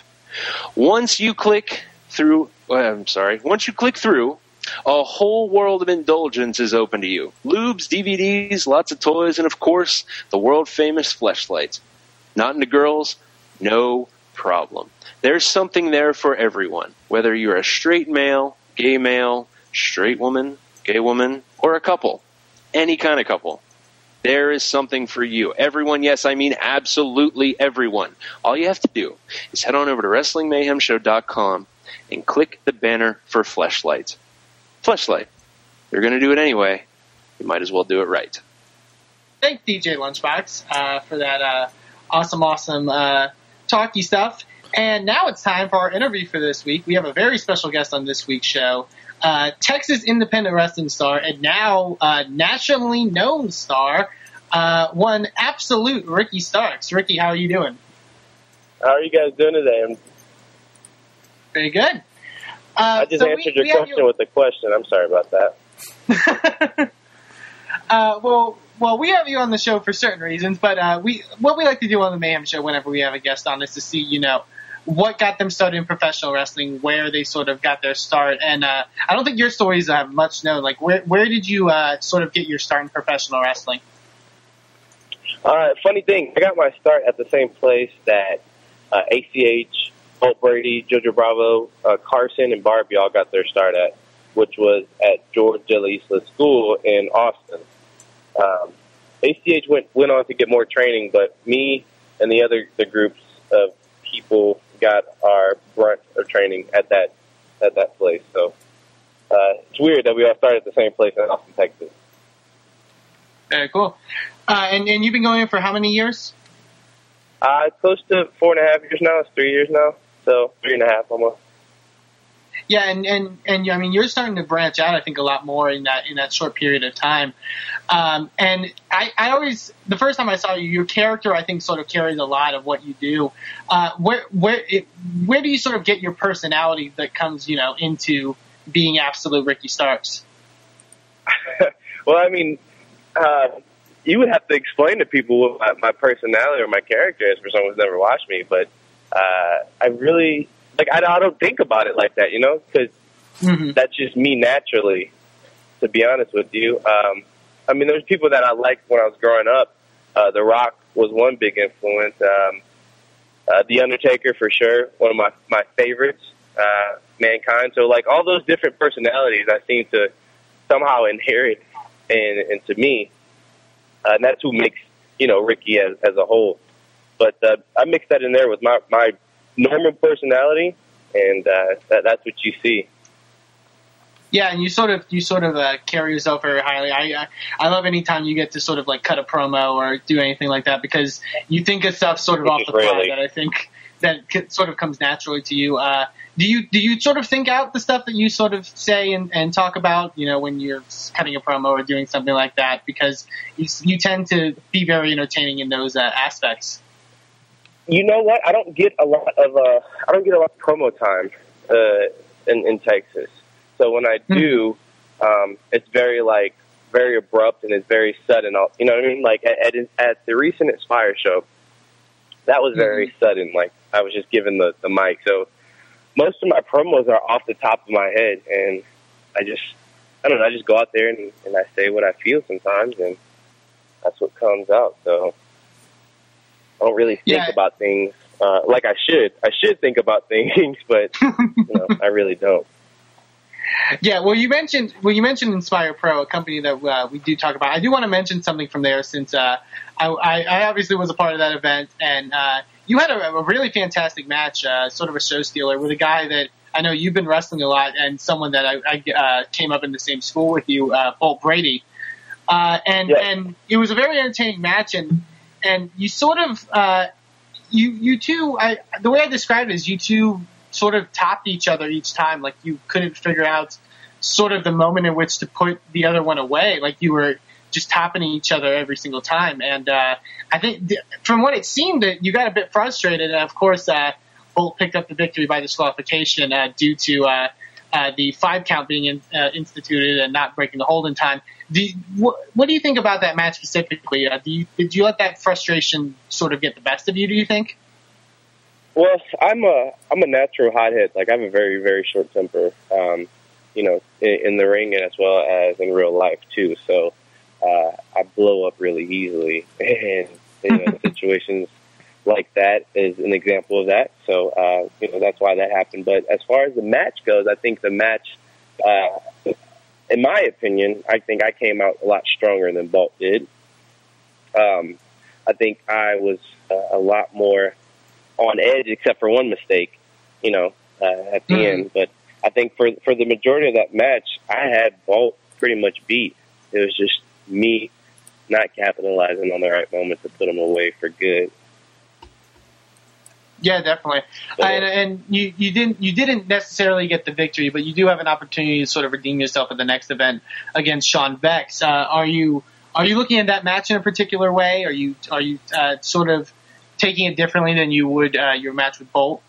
Once you click through, uh, I'm sorry, once you click through, a whole world of indulgence is open to you. Lubes, DVDs, lots of toys, and of course, the world famous fleshlights. Not into girls? No problem. There's something there for everyone, whether you're a straight male, gay male, straight woman, gay woman, or a couple. Any kind of couple. There is something for you. Everyone, yes, I mean absolutely everyone. All you have to do is head on over to WrestlingMayhemShow.com and click the banner for Fleshlight. Fleshlight. You're going to do it anyway. You might as well do it right. Thanks, DJ Lunchbox, uh, for that uh, awesome, awesome uh, talky stuff. And now it's time for our interview for this week. We have a very special guest on this week's show. Uh, Texas independent wrestling star and now uh, nationally known star, uh, one absolute Ricky Starks. Ricky, how are you doing? How are you guys doing today? I'm- Very good. Uh, I just so answered we your have question with a question. I'm sorry about that. Uh, well, well, we have you on the show for certain reasons, but uh, we what we like to do on the Mayhem Show whenever we have a guest on is to see, you know, what got them started in professional wrestling, where they sort of got their start, and uh, I don't think your stories have much known. Like, where where did you uh, sort of get your start in professional wrestling? All right, funny thing, I got my start at the same place that uh, ACH, Bolt Brady, Jojo Bravo, uh, Carson, and Barbie all got their start at, which was at George De La Isla School in Austin. Um, ACH went went on to get more training, but me and the other the groups of people got our brunt of training at that at that place. So uh, it's weird that we all started at the same place in Austin, Texas. Very cool. Uh, and and you've been going for how many years? Uh, close to four and a half years now. It's three years now, so three and a half almost. Yeah, and and and I mean, you're starting to branch out. I think a lot more in that in that short period of time. Um, and I, I always, the first time I saw you, your character, I think, sort of carries a lot of what you do. Uh, where where it, where do you sort of get your personality that comes, you know, into being absolute Ricky Starks? well, I mean, uh, you would have to explain to people what my, my personality or my character is for someone who's never watched me. But uh, I really like I, I don't think about it like that, you know, because Mm-hmm. that's just me naturally. To be honest with you, um, I mean, there's people that I liked when I was growing up. Uh, the Rock was one big influence. Um, uh, the Undertaker for sure, one of my my favorites. Uh, Mankind. So like all those different personalities, I seem to somehow inherit in, into me, uh, and that's who makes you know Ricky as as a whole. But uh, I mix that in there with my my normal personality, and uh, that, that's what you see. Yeah, and you sort of you sort of uh, carry yourself very highly. I, I I love any time you get to sort of like cut a promo or do anything like that because you think of stuff sort of Which off the fly that I think that sort of comes naturally to you. Uh, do you do you sort of think out the stuff that you sort of say and, and talk about? You know, when you're cutting a promo or doing something like that, because you, you tend to be very entertaining in those uh, aspects. You know what? I don't get a lot of uh, I don't get a lot of promo time uh, in in Texas. So when I do, um, it's very like very abrupt and it's very sudden. I'll- You know what I mean? Like at at, at the recent Inspire show, that was very sudden. Like I was just given the the mic. So most of my promos are off the top of my head, and I just I don't know. I just go out there and, and I say what I feel sometimes, and that's what comes out. So I don't really think Yeah. about things uh, like I should. I should think about things, but you know, I really don't. Yeah, well, you mentioned well, you mentioned Inspire Pro, a company that uh, we do talk about. I do want to mention something from there since uh, I, I, I obviously was a part of that event, and uh, you had a, a really fantastic match, uh, sort of a show stealer with a guy that I know you've been wrestling a lot, and someone that I, I uh, came up in the same school with you, uh, Bolt Brady, uh, and and it was a very entertaining match, and and you sort of uh, you you two, I, the way I described it is you two sort of topped each other each time, like you couldn't figure out sort of the moment in which to put the other one away, like you were just topping each other every single time. And uh, I think th- from what it seemed, that you got a bit frustrated. And of course, uh, Bolt picked up the victory by disqualification uh, due to uh, uh, the five count being in, uh, instituted and not breaking the hold in time. Do you, what, what do you think about that match specifically? Uh, do you, did you let that frustration sort of get the best of you? Do you think? Well, I'm a I'm a natural hothead. Like I have a very very short temper. Um, you know, in, in the ring as well as in real life too. So uh, I blow up really easily, and you know, situations like that is an example of that. So uh, you know that's why that happened. But as far as the match goes, I think the match, uh, in my opinion, I think I came out a lot stronger than Bolt did. Um, I think I was uh, a lot more on edge, except for one mistake, you know, uh, at the Mhm. end. But I think for for the majority of that match, I had Bolt pretty much beat. It was just me not capitalizing on the right moment to put him away for good. Yeah, definitely. Yeah. And, and you, you didn't you didn't necessarily get the victory, but you do have an opportunity to sort of redeem yourself at the next event against Sean Vex. Uh, are you are you looking at that match in a particular way? Are you are you uh, sort of taking it differently than you would uh, your match with Bolt?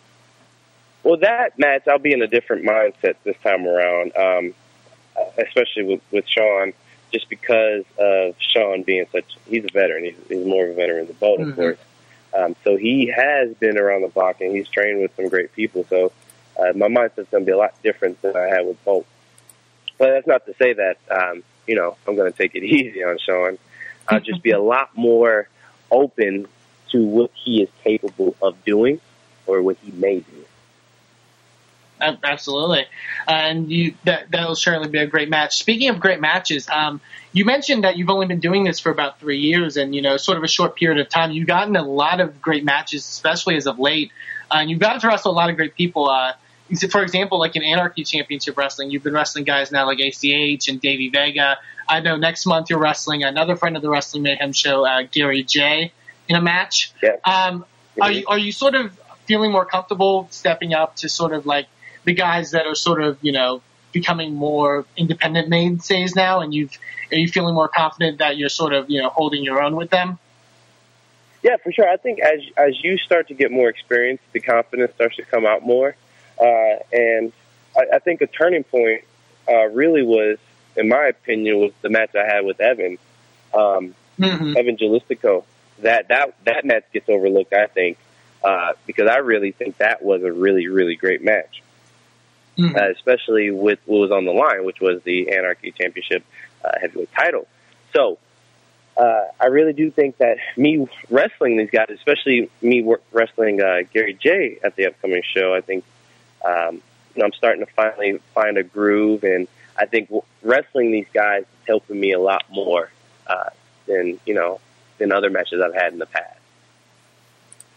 Well, that match, I'll be in a different mindset this time around, um, especially with, with Sean, just because of Sean being such, he's a veteran. He's, he's more of a veteran than Bolt, of Mhm. course. Um, so he has been around the block and he's trained with some great people. So uh, my mindset's going to be a lot different than I had with Bolt. But that's not to say that, um, you know, I'm going to take it easy on Sean. I'll just be a lot more open to what he is capable of doing or what he may do. Ab- Absolutely, and you that that'll certainly be a great match. Speaking of great matches, um, you mentioned that you've only been doing this for about three years, and you know, sort of a short period of time. You've gotten a lot of great matches, especially as of late, uh, and you've gotten to wrestle a lot of great people. Uh, for example, like in Anarchy Championship Wrestling, you've been wrestling guys now like ACH and Davey Vega. I know next month you're wrestling another friend of the Wrestling Mayhem show, uh, Gary J, in a match. Yeah. Um, are you are you sort of feeling more comfortable stepping up to sort of like the guys that are sort of you know becoming more independent mainstays now, and you've are you feeling more confident that you're sort of you know holding your own with them? Yeah, for sure. I think as as you start to get more experience, the confidence starts to come out more. Uh, and I, I think a turning point uh, really was, in my opinion, was the match I had with Evan, um, Mm-hmm. Evan Gelistico. That that that match gets overlooked, I think, uh, because I really think that was a really really great match, Mhm. uh, especially with what was on the line, which was the Anarchy Championship uh, heavyweight title. So uh, I really do think that me wrestling these guys, especially me wrestling uh, Gary J at the upcoming show, I think um, I'm starting to finally find a groove, and I think wrestling these guys is helping me a lot more uh, than you know than other matches I've had in the past.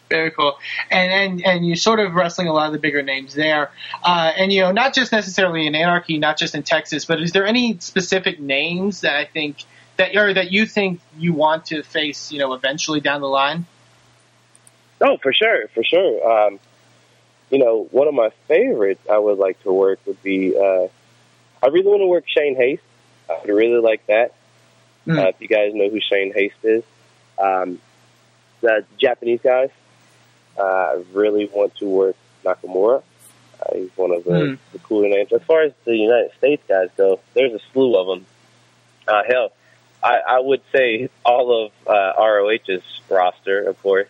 Very cool. And and and you're sort of wrestling a lot of the bigger names there. Uh, and you know, not just necessarily in Anarchy, not just in Texas, but is there any specific names that I think that or that you think you want to face, you know, eventually down the line? Oh, for sure, for sure. Um, you know, one of my favorites I would like to work would be. Uh, I really want to work Shane Haste. I would really like that. Hmm. Uh, if you guys know who Shane Haste is, um, the Japanese guys. Uh, I really want to work Nakamura. Uh, he's one of the, Hmm. the cooler names. As far as the United States guys go, there's a slew of them. Uh, hell, I, I would say all of uh, ROH's roster, of course.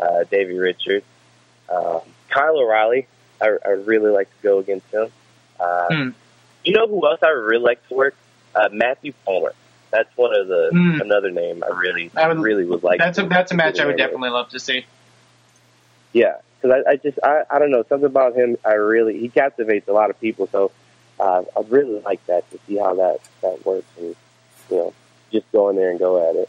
Uh, Davey Richards, um, Kyle O'Reilly. I, I really like to go against him. Uh, Hmm. You know who else I really like to work? Uh, Matthew Palmer. That's one of the Hmm. another name I really I would- really would like. That's a that's a match I would definitely love to see. Yeah, because I, I just I, I don't know something about him. I really he captivates a lot of people. So uh, I'd really like that to see how that that works and you know just go in there and go at it.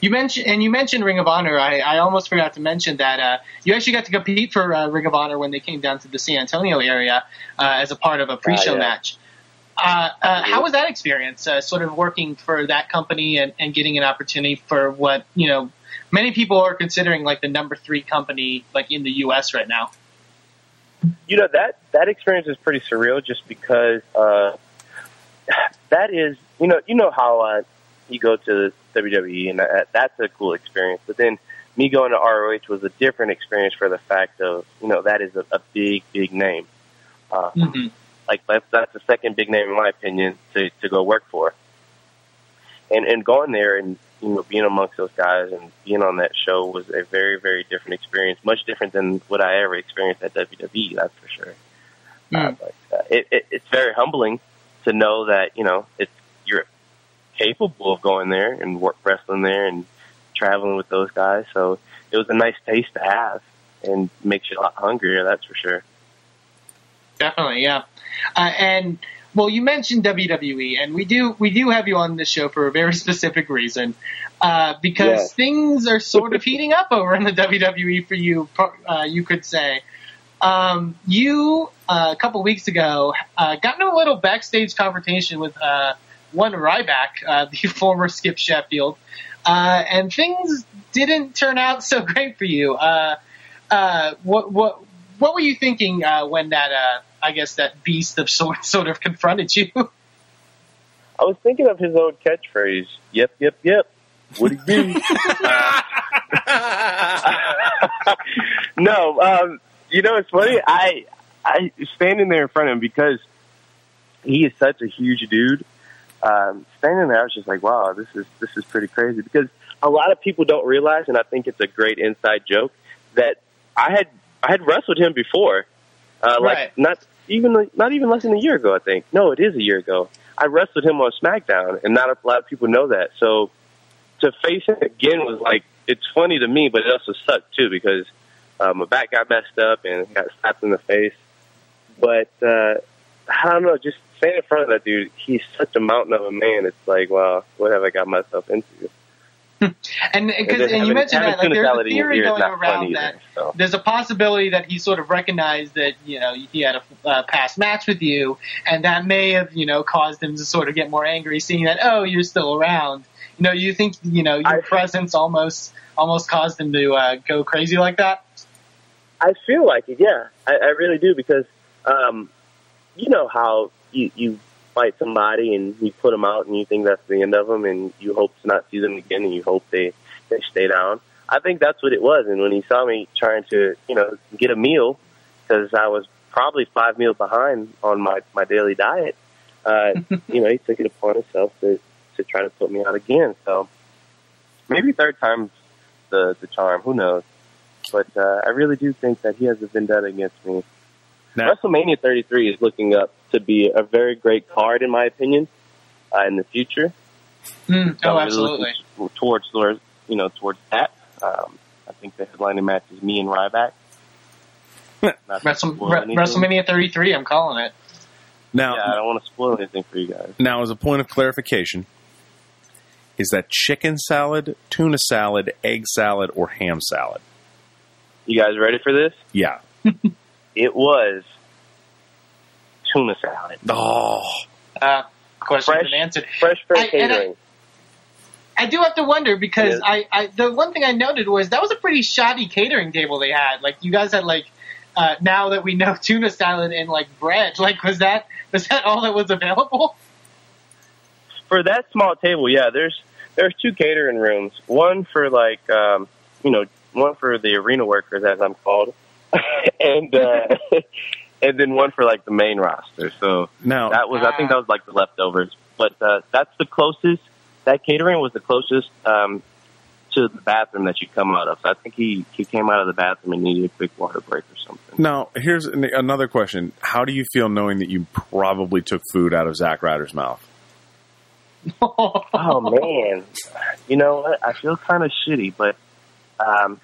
You mentioned and you mentioned Ring of Honor. I, I almost forgot to mention that uh, you actually got to compete for uh, Ring of Honor when they came down to the San Antonio area uh, as a part of a pre-show Ah, yeah. match. Uh, uh, how was that experience? Uh, sort of working for that company and, and getting an opportunity for what you know many people are considering like the number three company like in the U.S. right now. you know that that experience is pretty surreal just because uh that is you know you know how uh you go to the WWE and that, that's a cool experience but then me going to ROH was a different experience for the fact of you know that is a, a big big name uh, Mm-hmm. like that's that's the second big name in my opinion to to go work for and and going there and you know being amongst those guys and being on that show was a very very different experience much different than what I ever experienced at WWE that's for sure. Uh, but uh, it, it it's very humbling to know that you know it's you're capable of going there and work wrestling there and traveling with those guys. So it was a nice taste to have and makes you a lot hungrier that's for sure. Definitely, yeah. Uh, and well, you mentioned WWE, and we do we do have you on this show for a very specific reason, uh, because things are sort of heating up over in the WWE for you. Uh, you could say. Um, you uh, a couple weeks ago uh, got into a little backstage confrontation with uh, one Ryback, uh, the former Skip Sheffield, uh, and things didn't turn out so great for you. Uh, uh, what what what were you thinking uh, when that uh, I guess that beast of sort sort of confronted you? I was thinking of his old catchphrase yep yep yep what do you do no, um, you know it's funny. I I standing there in front of him because he is such a huge dude. Um, standing there, I was just like, wow, this is this is pretty crazy because a lot of people don't realize, and I think it's a great inside joke that I had I had wrestled him before, uh, like Right. not even not even less than a year ago. I think no, it is a year ago. I wrestled him on SmackDown, and not a lot of people know that. So to face him again was like it's funny to me, but it also sucked too because uh, my back got messed up and got slapped in the face. But uh, I don't know, just standing in front of that dude, he's such a mountain of a man. It's like, wow, what have I got myself into? and And because then and you mentioned that like there's a tuna salad in your theory going not fun around either, that so. there's a possibility that he sort of recognized that you know he had a uh, past match with you, and that may have you know caused him to sort of get more angry, seeing that oh you're still around. You know, you think you know your I- presence almost almost caused him to uh, go crazy like that. I feel like it, yeah. I, I really do because um, you know how you, you fight somebody and you put them out and you think that's the end of them and you hope to not see them again and you hope they they stay down. I think that's what it was. And when he saw me trying to you know get a meal because I was probably five meals behind on my my daily diet, uh, you know he took it upon himself to to try to put me out again. So maybe third time's the the charm. Who knows? But uh, I really do think that he has a vendetta against me. Now- WrestleMania 33 is looking up to be a very great card, in my opinion, uh, in the future. Mm, So oh, absolutely. Towards, towards, you know, towards that. Um, I think the headlining match is me and Ryback. Not Wrestle, Re- WrestleMania 33, I'm calling it. Now, Yeah, I don't want to spoil anything for you guys. now, as a point of clarification, is that chicken salad, tuna salad, egg salad, or ham salad? You guys ready for this? Yeah. It was tuna salad. Oh, Uh, question Fresh- answered. Fresh for I- I- catering. I do have to wonder because Yes. I, I the one thing I noted was that was a pretty shoddy catering table they had. Like you guys had like uh, now that we know tuna salad and like bread. Like was that was that all that was available? for that small table, yeah, there's there's two catering rooms. One for like um, you know, one for the arena workers, as I'm called, and uh, and then one for like the main roster. So now that was I think that was like the leftovers. But uh, that's the closest. That catering was the closest um, to the bathroom that you come out of. So I think he he came out of the bathroom and needed a quick water break or something. now here's an- another question: How do you feel knowing that you probably took food out of Zack Ryder's mouth? Oh man, you know? I feel kind of shitty, but um,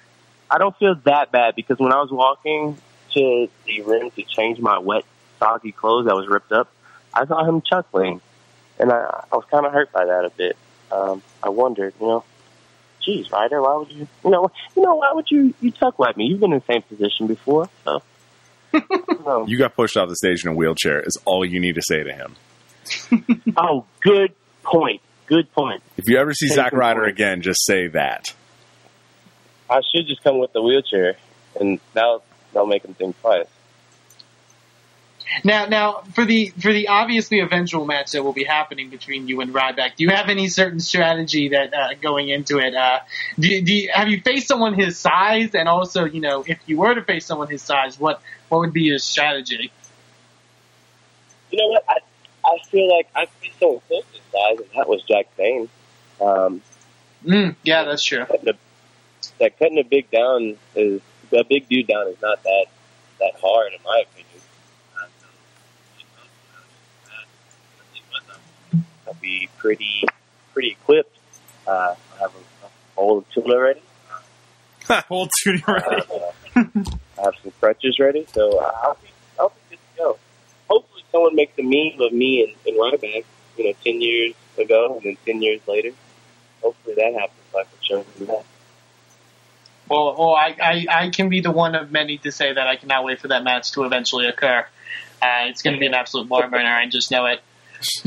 I don't feel that bad because when I was walking to the room to change my wet, soggy clothes that was ripped up, I saw him chuckling, and I, I was kind of hurt by that a bit. Um, I wondered, you know, geez, Ryder, why would you, you know, you know, why would you, you tuck wet me? You've been in the same position before, so. you. You got pushed off the stage in a wheelchair. Is all you need to say to him. Oh, good point. Good point. If you ever see Case Zack in Ryder point. again, just say that. I should just come with the wheelchair, and that'll, that'll make him think twice. Now, now for the for the obviously eventual match that will be happening between you and Ryback, do you have any certain strategy that uh, going into it? Uh, do, do you, have you faced someone his size, and also, you know, if you were to face someone his size, what what would be your strategy? You know what? I, I feel like I faced someone close to his size, and that was Jack Payne. Um, Mm, yeah, that's true. a, that cutting a big down is a big dude down is not that that hard in my opinion. I'll be pretty pretty equipped. Uh, I have a, a bowl of tuna ready. Hold tuning ready. Uh, I have some crutches ready, so uh, I'll be I'll be good to go. Hopefully, someone makes a meme of me and, and Ryback, you know, ten years ago, and then ten years later. Hopefully, that happens. So I can show them that. Well, well I, I, I can be the one of many to say that I cannot wait for that match to eventually occur. Uh, it's going to be an absolute bar burner. I just know it.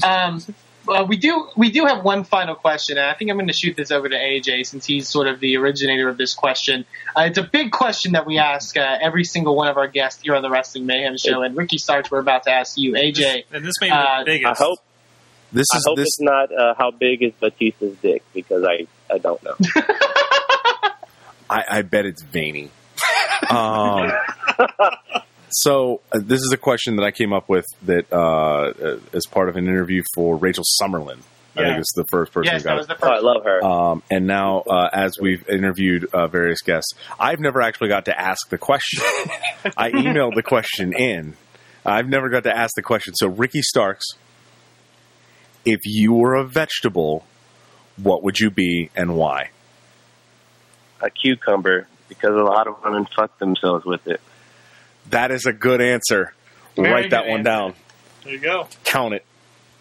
Um, well, we do we do have one final question, and I think I'm going to shoot this over to AJ since he's sort of the originator of this question. Uh, it's a big question that we ask uh, every single one of our guests here on the Wrestling Mayhem Show, and Ricky Starks, we're about to ask you, AJ. And this may be Uh, the biggest. I hope This I hope this. it's not uh, how big is Batista's dick because I I don't know. I, I bet it's veiny. Um, so uh, this is a question that I came up with that uh, uh, as part of an interview for Rachel Summerlyn. I Yeah. think it's the first person Yes, who got that it. was the Oh, I love her. Um, and now, uh, as we've interviewed uh, various guests, I've never actually got to ask the question. I emailed the question in. I've never got to ask the question. So, Ricky Starks, if you were a vegetable, what would you be and why? A cucumber because a lot of women fuck themselves with it. That is a good answer. Very Write that one answer. down. There you go. Count it.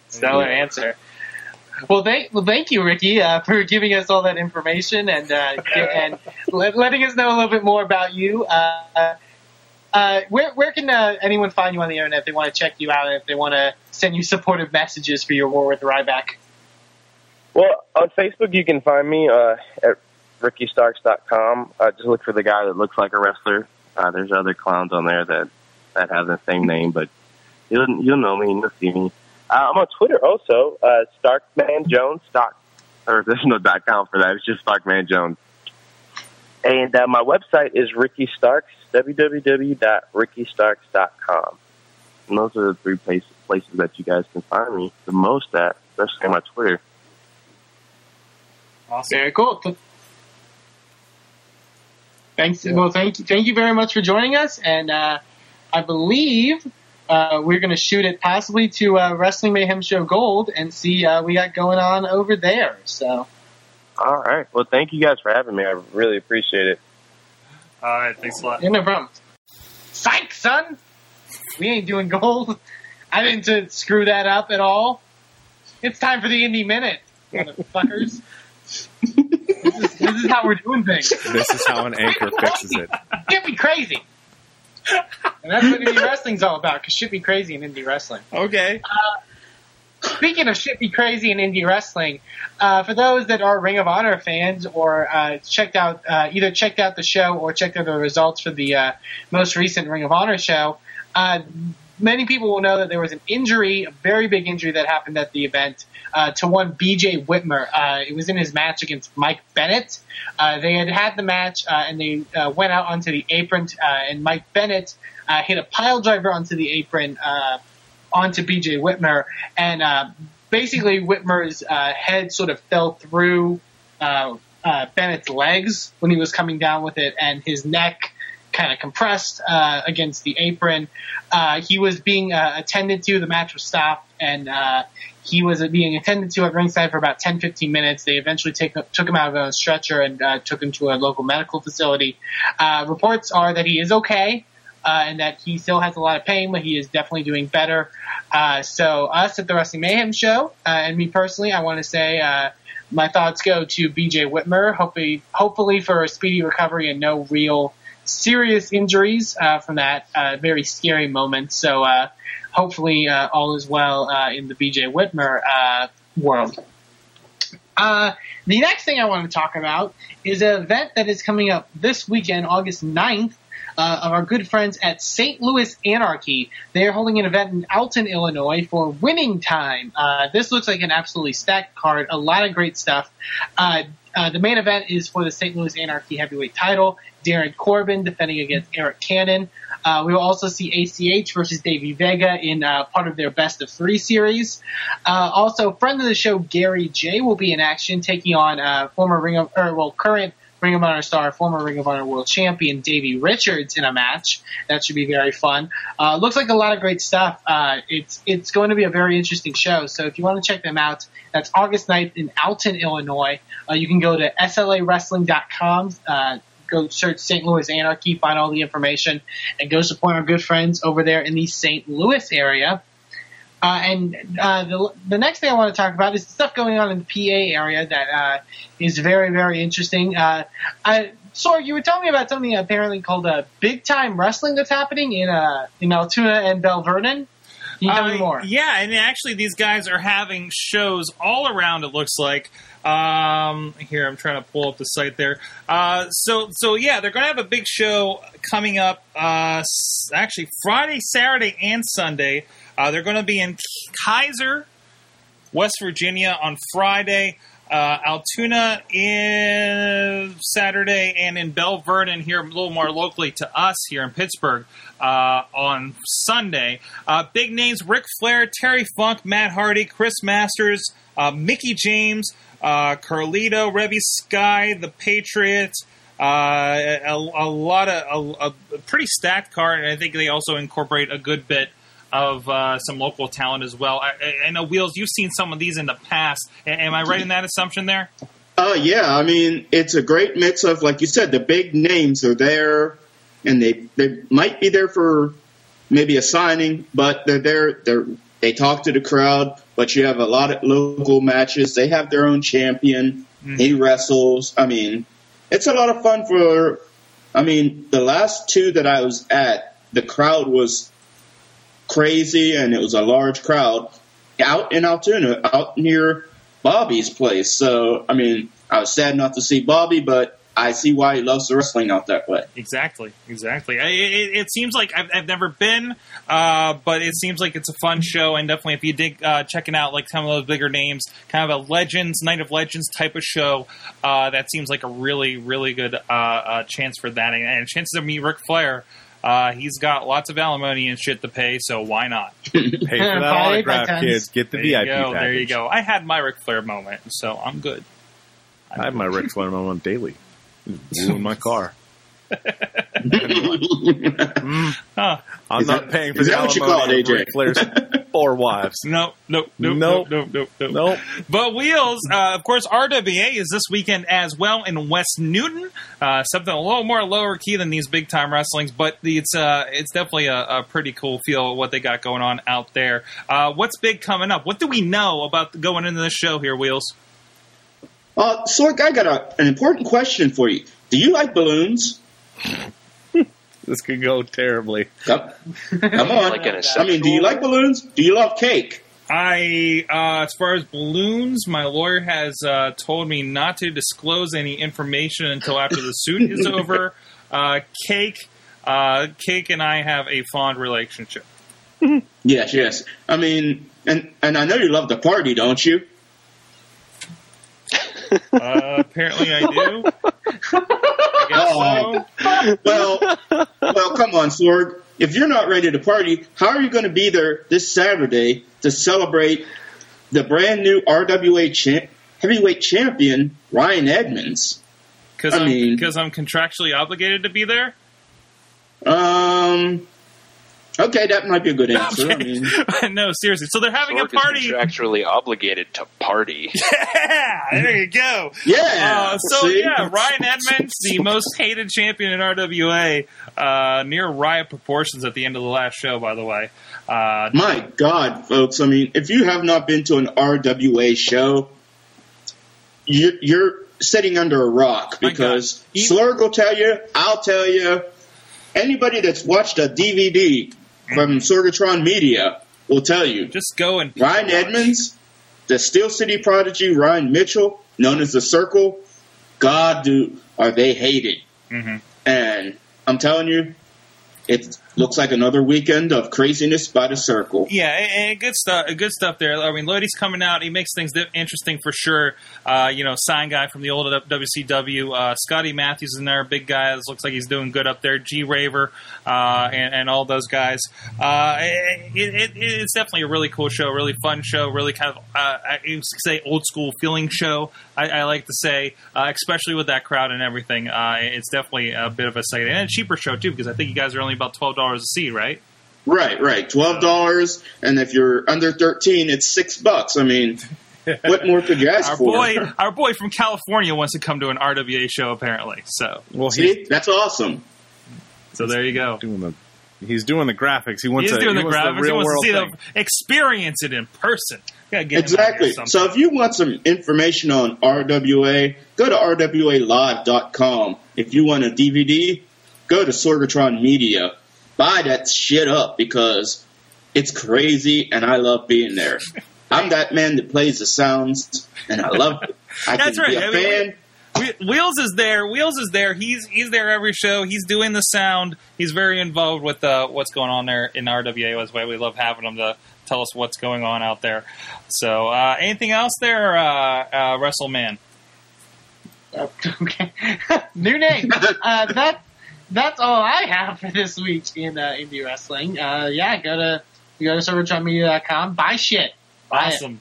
Stellar answer. Well, thank well, thank you, Ricky, uh, for giving us all that information and uh, and let, letting us know a little bit more about you. Uh, uh, where where can uh, anyone find you on the internet if they want to check you out and if they want to send you supportive messages for your war with Ryback? Well, on Facebook you can find me uh, at rickystarks.com. Uh, just look for the guy that looks like a wrestler. Uh, there's other clowns on there that that have the same name, but you'll you'll know me and you'll see me. Uh, I'm on Twitter also, uh, Starkman Jones. Stock, or there's no dot com for that. It's just Starkman Jones. And uh, my website is Ricky Starks. www.rickystarks.com. And those are the three places places that you guys can find me the most at, especially on my Twitter. Awesome. Very cool. Th- Thanks. Well, thank you. Thank you very much for joining us, and uh, I believe uh, we're going to shoot it possibly to uh, Wrestling Mayhem Show Gold and see uh, we got going on over there. So. All right. Well, thank you guys for having me. I really appreciate it. All right. Thanks a lot. Yeah, no problem. Psych, son! We ain't doing gold. I didn't screw that up at all. It's time for the Indie Minute, motherfuckers. this, is, how we're doing things. This is how an anchor fixes it. Get me crazy! And that's what indie wrestling's all about, because shit be crazy in indie wrestling. Okay. Speaking of shit be crazy in indie wrestling, uh, for those that are Ring of Honor fans or uh, checked out uh, either checked out the show or checked out the results for the uh, most recent Ring of Honor show, uh, many people will know that there was an injury, a very big injury that happened at the event uh, to one BJ Whitmer. Uh, it was in his match against Mike Bennett. Uh, they had had the match uh, and they uh, went out onto the apron, uh, and Mike Bennett uh, hit a pile driver onto the apron. Uh, onto BJ Whitmer, and uh, basically Whitmer's uh, head sort of fell through uh, uh, Bennett's legs when he was coming down with it, and his neck kind of compressed uh, against the apron. Uh, he was being uh, attended to. The match was stopped, and uh, he was being attended to at ringside for about 10, 15 minutes. They eventually take, took him out of a stretcher and uh, took him to a local medical facility. Uh, reports are that he is okay. Uh, and that he still has a lot of pain, but he is definitely doing better. Uh, so us at the Wrestling Mayhem show, and me personally, I want to say uh, my thoughts go to BJ Whitmer, hopefully, hopefully for a speedy recovery and no real serious injuries uh, from that uh, very scary moment. So uh, hopefully all is well uh, in the BJ Whitmer uh, world. Uh, the next thing I want to talk about is an event that is coming up this weekend, August 9th, uh, of our good friends at St. Louis Anarchy. They are holding an event in Alton, Illinois for winning time. Uh, this looks like an absolutely stacked card, a lot of great stuff. Uh, the main event is for the St. Louis Anarchy heavyweight title. Darin Corbin defending against Eric Cannon. Uh, we will also see ACH versus Davey Vega in uh, part of their best of three series. Uh, also, friend of the show Gary J will be in action, taking on uh, former Ring of or well current Ring of Honor star, former Ring of Honor World Champion Davey Richards in a match. That should be very fun. Uh, looks like a lot of great stuff. Uh, it's it's going to be a very interesting show. So if you want to check them out, that's August 9th in Alton, Illinois. Uh, you can go to slavwrestling.com. Uh, go search St. Louis Anarchy, find all the information, and go support our good friends over there in the St. Louis area. Uh, and uh, the, the next thing I want to talk about is stuff going on in the PA area that uh, is very, very interesting. Uh, I, Sorg, you were telling me about something apparently called uh, big time wrestling that's happening in uh, in Altoona and Belle Vernon. Can you tell me Uh, more? Yeah, and actually, these guys are having shows all around. It looks like. Um, here, I'm trying to pull up the site there. Uh, so, so yeah, they're going to have a big show coming up. Uh, actually, Friday, Saturday, and Sunday. Uh, they're going to be in Keyser, West Virginia on Friday. Uh, Altoona in Saturday and in Belle Vernon here a little more locally to us here in Pittsburgh uh, on Sunday. Uh, big names: Ric Flair, Terry Funk, Matt Hardy, Chris Masters, uh, Mickie James, uh, Carlito, Reby Sky, The Patriot. Uh, a, a lot of a, a pretty stacked card, and I think they also incorporate a good bit of uh, some local talent as well. I, I- know Wheels, you've seen some of these in the past. Am I right in that assumption there? Uh, yeah, I mean, it's a great mix of, like you said, the big names are there, and they they might be there for maybe a signing, but they're there. They're they talk to the crowd, but you have a lot of local matches. They have their own champion. He wrestles. I mean, it's a lot of fun for. I mean, the last two that I was at, the crowd was crazy, and it was a large crowd out in Altoona, out near Bobby's place. So, I mean, I was sad not to see Bobby, but I see why he loves the wrestling out that way. Exactly, exactly. It, it seems like I've, I've never been, uh, but it seems like it's a fun show, and definitely if you dig uh, checking out like some of those bigger names, kind of a Legends, Night of Legends type of show, uh, that seems like a really, really good uh, uh, chance for that, and, and chances of me, Ric Flair. Uh, he's got lots of alimony and shit to pay, so why not? Pay for that Buy autograph, kids. Get the There VIP you go. package. There you go. I had my Ric Flair moment, so I'm good. I have my Ric Flair moment daily. in my car. Huh. I'm Is not that- paying for is the that what you alimony call it, of AJ? Ric Flair's four wives. No, no, no, no, no, no, nope, nope. Nope. But Wheels, uh, of course, RWA is this weekend as well in West Newton. Uh, something a little more lower key than these big time wrestlings, but it's uh, it's definitely a, a pretty cool feel of what they got going on out there. Uh, what's big coming up? What do we know about going into this show here, Wheels? Uh, Sorg, I got a, an important question for you. Do you like balloons? This could go terribly. Come, come on. Like in a I mean, do you like balloons? Do you love cake? I, uh, as far as balloons, my lawyer has uh, told me not to disclose any information until after the suit is over. Uh, Cake, uh, Cake, and I have a fond relationship. Yes, yes. I mean, and and I know you love the party, don't you? Uh, apparently, I do. I Oh. so. Well, well, come on, Sorg. If you're not ready to party, how are you going to be there this Saturday to celebrate the brand new RWA champ, heavyweight champion Ryan Edmonds? Because I I'm mean- because I'm contractually obligated to be there. Um. Okay, that might be a good answer. I mean, no, seriously. So they're having Sorg a party. is contractually obligated to party. Yeah, there you go. yeah. Uh, so see? yeah, Ryan Edmonds, the most hated champion in RWA, uh, near riot proportions at the end of the last show. By the way, uh, My God, folks! I mean, if you have not been to an RWA show, you're, you're sitting under a rock because God. He- Sorg will tell you, I'll tell you, anybody that's watched a DVD from Sorgatron Media will tell you. Just go and Ryan Edmonds, the Steel City prodigy, Ryan Mitchell, known as the Circle, God, do are they hated? Mhm. And I'm telling you, it looks like another weekend of craziness by the Circle. Yeah, and, good stuff. Good stuff there. I mean, Lodi's coming out. He makes things interesting for sure. Uh, you know, sign guy from the old WCW. Uh, Scotty Matthews is another big guy. This looks like he's doing good up there. G Raver uh, and, and all those guys. Uh, it, it, it's definitely a really cool show, really fun show, really kind of uh, I say old school feeling show. I, I like to say, uh, especially with that crowd and everything. Uh, it's definitely a bit of a sight and a cheaper show too because I think you guys are only about twelve dollars a seat, right? Right, right. Twelve dollars, and if you're under thirteen, it's six bucks. I mean, what more could you ask Our for? boy, our boy from California wants to come to an RWA show apparently. So, Well, See, that's awesome. so there you go. doing the he's doing the graphics. He wants He's to, doing he the wants graphics. the real he wants world to see thing. them, experience it in person. Gotta get him out Exactly. So if you want some information on RWA, go to RWALive.com. If you want a DVD, go to Sorgatron Media. Buy that shit up because it's crazy and I love being there. I'm that man that plays the sounds and I love it. I That's right. I mean. We- Wheels is there. Wheels is there. He's he's there every show. He's doing the sound. He's very involved with uh, what's going on there in RWA. That's why we love having him to tell us what's going on out there. So, uh, anything else there, uh, uh, WrestleMan? Okay. New name. Uh, that that's all I have for this week in uh, indie wrestling. Uh, yeah, go to go to sorgatronmedia.com. Buy shit. Buy it. Awesome.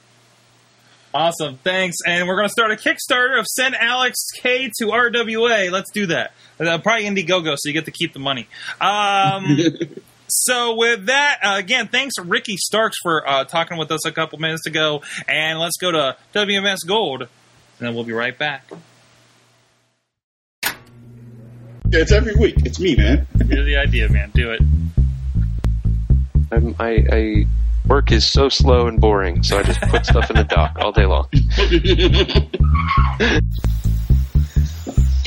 Awesome. Thanks. And we're going to start a Kickstarter of send Alex K to RWA. Let's do that. Uh, probably Indiegogo, so you get to keep the money. Um, so with that, uh, again, thanks Ricky Starks for uh, talking with us a couple minutes ago. And let's go to WMS Gold, and then we'll be right back. It's every week. It's me, man. You're the idea, man. Do it. I'm, I, I work is so slow and boring, so I just put stuff in the dock all day long.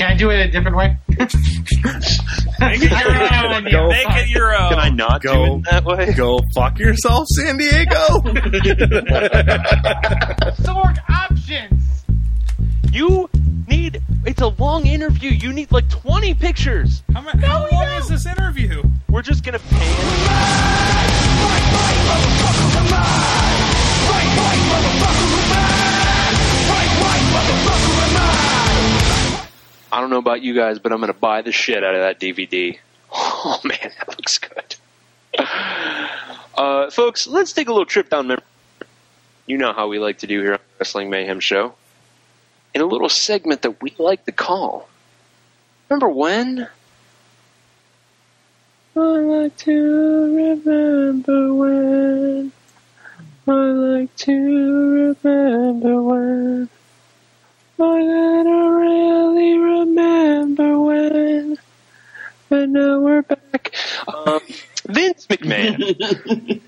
Can I do it a different way? Make it your own. Go. Make it your own. Can I not Go. do it that way? Go fuck yourself, San Diego. Sorg options. You need. It's a long interview. You need like 20 pictures. How, mu- how long is this interview? We're just gonna pan. I don't know about you guys, but I'm gonna buy the shit out of that DVD. Oh man, that looks good. Uh, folks, let's take a little trip down memory. You know how we like to do here on Wrestling Mayhem Show. In a little segment that we like to call. Remember when? I like to remember when. I like to remember when. I Now we're back. Um, Vince McMahon.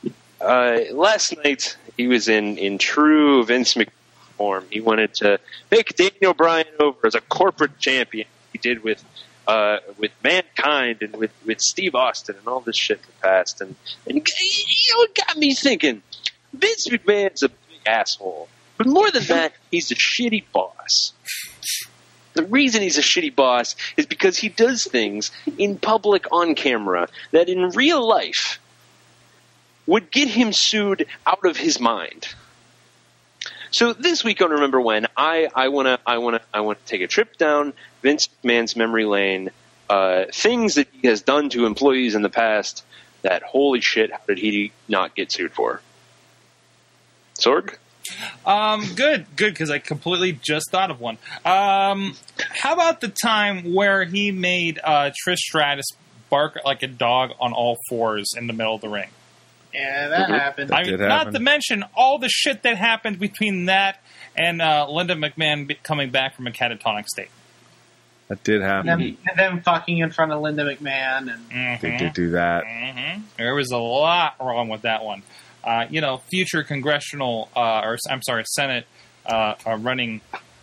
uh, last night he was in, in true Vince McMahon form. He wanted to make Daniel Bryan over as a corporate champion. He did with uh, with mankind and with, with Steve Austin and all this shit in the past. And, and you know, it got me thinking. Vince McMahon's a big asshole, but more than that, he's a shitty boss. The reason he's a shitty boss is because he does things in public on camera that in real life would get him sued out of his mind. So this week on Remember When, I, I wanna I wanna I wanna take a trip down Vince McMahon's memory lane, uh, things that he has done to employees in the past that holy shit, how did he not get sued for? Sorg? Um, good, good, because I completely just thought of one. Um, how about the time where he made uh, Trish Stratus bark like a dog on all fours in the middle of the ring? Yeah, that happened. I mean, not happen. to mention all the shit that happened between that and uh, Linda McMahon be- coming back from a catatonic state. that did And happen. them, and them fucking in front of Linda McMahon and They Mhm. did do that. hmm There was a lot wrong with that one. Uh, you know, future congressional, uh, or I'm sorry, Senate uh, uh, running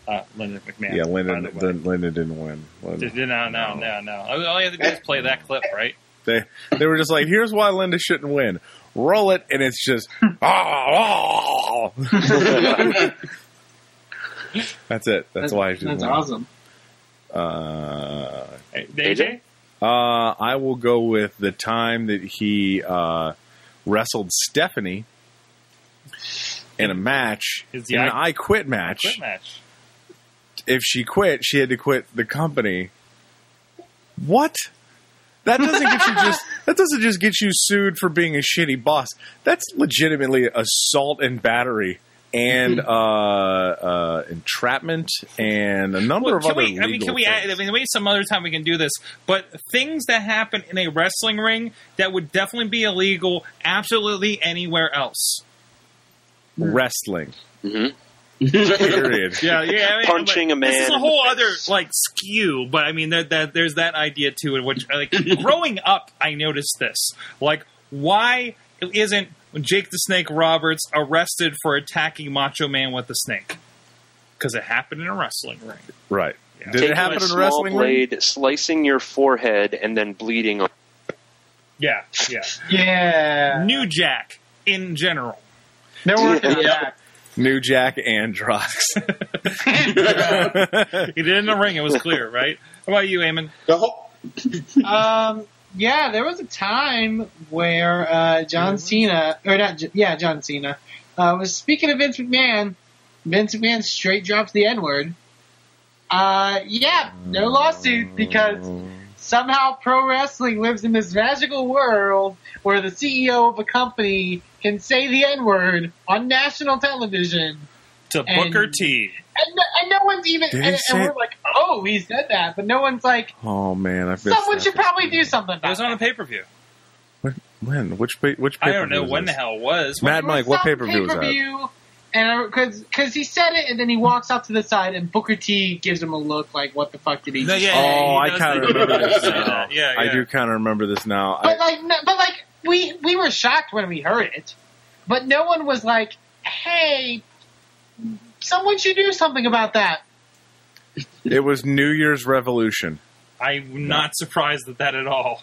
uh, Linda McMahon. Yeah, by Linda, the way. Linda didn't win. Linda- Did- No, no, no, no. All you have to do is play that clip, right? They they were just like, here's why Linda shouldn't win. Roll it, and it's just. "Ah, ah." That's it. That's, why she That's didn't win. awesome. Uh, Hey, AJ? uh, I will go with the time that he uh, wrestled Stephanie in a match, in an I- I Quit match. Quit match. If she quit, she had to quit the company. What? That doesn't get you just. That doesn't just get you sued for being a shitty boss. That's legitimately assault and battery. And uh, uh, entrapment and a number Well, of other. we? I mean, can we? things. Add, I mean, maybe some other time we can do this. But things that happen in a wrestling ring that would definitely be illegal, absolutely anywhere else. wrestling. Mm-hmm. Period. Yeah, yeah. I mean, Punching but a man This is a whole other like skew, but I mean, that, that there's that idea too. In which, like, growing up, I noticed this. Like, why isn't Jake the Snake Roberts arrested for attacking Macho Man with a snake? Because it happened in a wrestling ring. Right. Yeah. Did Taking it happen a in a small wrestling ring? blade, slicing your forehead, and then bleeding. on Yeah, yeah. Yeah. New Jack in general. They're working on Yeah. that. New Jack Androx. He did it in the ring. It was clear, right? How about you, Eamon? The whole, Um, yeah, there was a time where uh, John Cena, or not, yeah, John Cena, uh, was speaking of Vince McMahon. Vince McMahon straight drops the N word. Uh, yeah, no lawsuit because somehow pro wrestling lives in this magical world where the CEO of a company can say the N word on national television. To And- Booker T. And no, and no one's even, Did and, he and say- we're like, oh, he said that, but no one's like, Oh man, I missed someone that. should probably do something It about was on a pay per view. When? Which pa- which? I don't pay-per-view know was when the this? hell it was. Mad Mike, what pay per view was that? pay-per-view, And because because he said it, and then he walks out to the side, and Booker T gives him a look like, "What the fuck did he?" No, do?" yeah, Oh, yeah, I does kind of say- remember he this say now. that. Yeah, I yeah. do kind of remember this now. But I, like, no, but like, we we were shocked when we heard it, but no one was like, "Hey, someone should do something about that." it was New Year's Revolution. I'm not surprised at that at all.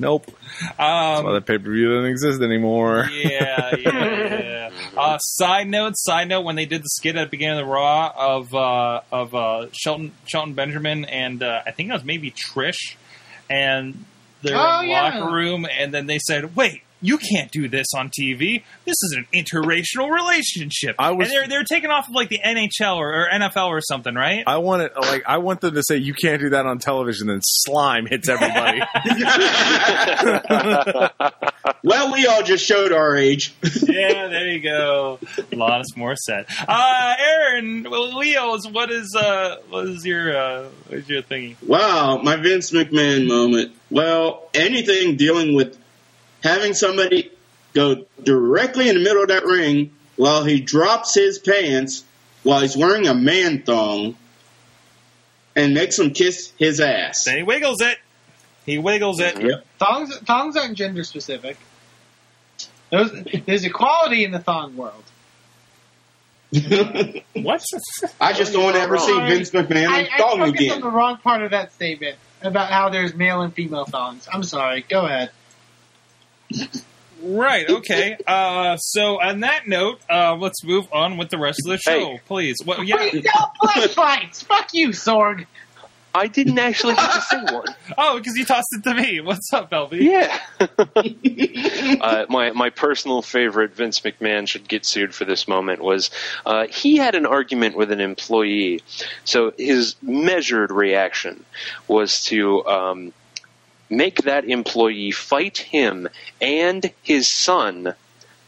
Nope. Um, well, the pay per view doesn't exist anymore. yeah, yeah, yeah. Uh, side note, side note. When they did the skit at the beginning of the Raw of uh, of uh, Shelton Shelton Benjamin and uh, I think it was maybe Trish, and they're Oh, in the yeah. locker room, and then they said, "Wait." You can't do this on TV. This is an interracial relationship. I was- and they're they're taking off of like the NHL or, or NFL or something, right? I want it like I want them to say you can't do that on television. Then slime hits everybody. well, we all just showed our age. yeah, there you go. Alanis Morissette. Uh, Aaron, well, Leo's, what is uh, what is your uh, what is your thingy? Wow, my Vince McMahon moment. Well, anything dealing with having somebody go directly in the middle of that ring while he drops his pants while he's wearing a man thong and makes him kiss his ass. Then he wiggles it. He wiggles it. Yep. Thongs thongs aren't gender specific. There's, there's equality in the thong world. What? I just don't want to ever see Vince McMahon I, in I thong focused on the wrong part of that statement about how there's male and female thongs. I'm sorry. Go ahead. Right. Okay. Uh, so on that note, uh, let's move on with the rest of the show, Hey. please. Well, yeah. Wait, no blood fights. Fuck you, Sorg. I didn't actually get to say one. Oh, because you tossed it to me. What's up, LB? Yeah. uh, my my personal favorite Vince McMahon should get sued for this moment was uh, he had an argument with an employee. So his measured reaction was to um, make that employee fight him and his son.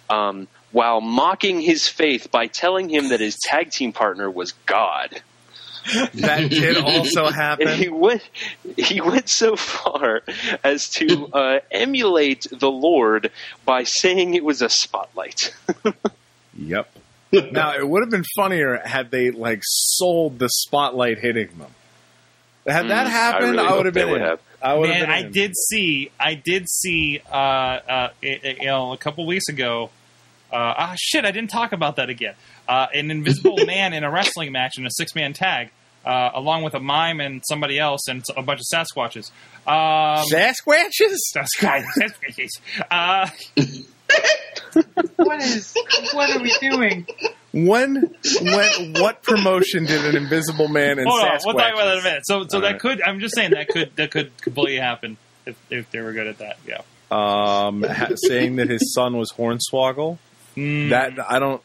Um, while mocking his faith by telling him that his tag team partner was God. that did also And he happen. went he went so far as to uh, emulate the Lord by saying it was a spotlight. Yep. Now it would have been funnier had they like sold the spotlight hitting them. Had that Mm, I happened, really I, would have been. would have. I would Man, have I been. in. did see, I did see, uh, uh, it, it- you know, a couple weeks ago, Uh, ah, shit! I didn't talk about that again. Uh, an invisible man in a wrestling match in a six man tag, uh, along with a mime and somebody else and a bunch of Sasquatches. Um, Sasquatches? Sasquatches. Uh, What is? What are we doing? When, when, what promotion did an invisible man and hold on, we'll talk about that in a minute. So, so All that right. could. I'm just saying that could that could completely happen if, if they were good at that. Yeah. Um, ha- saying that his son was Hornswoggle. Mm, That I don't.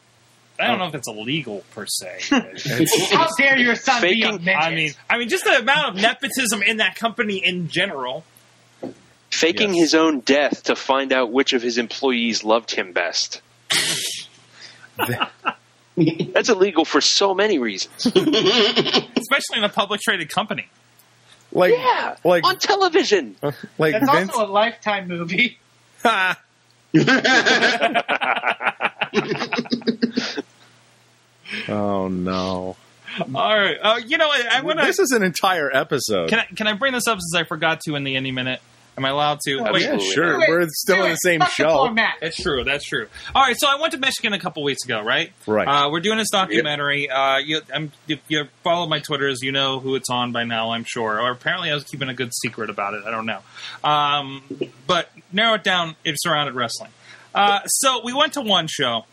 I don't know if it's illegal per se. How dare your son be a midget? I mean, I mean, just the amount of nepotism in that company in general. Faking Yes. his own death to find out which of his employees loved him best. That's illegal for so many reasons. especially in a public traded company. Like, Yeah, like, on television. like that's Vince. also a lifetime movie. Oh no! All right, uh, you know, I, I want to. This is an entire episode. Can I, can I bring this up since I forgot to in the any minute? Am I allowed to? Oh, Wait, yeah, sure. Do it. We're still in the same Fuck the show. format. That's true. That's true. All right, so I went to Michigan a couple weeks ago, right? Right. Uh, we're doing this documentary. Uh, you, I'm, if you follow my Twitters, you know who it's on by now, I'm sure. Or apparently, I was keeping a good secret about it. I don't know. Um, but narrow it down. it's surrounded wrestling. Uh, so we went to one show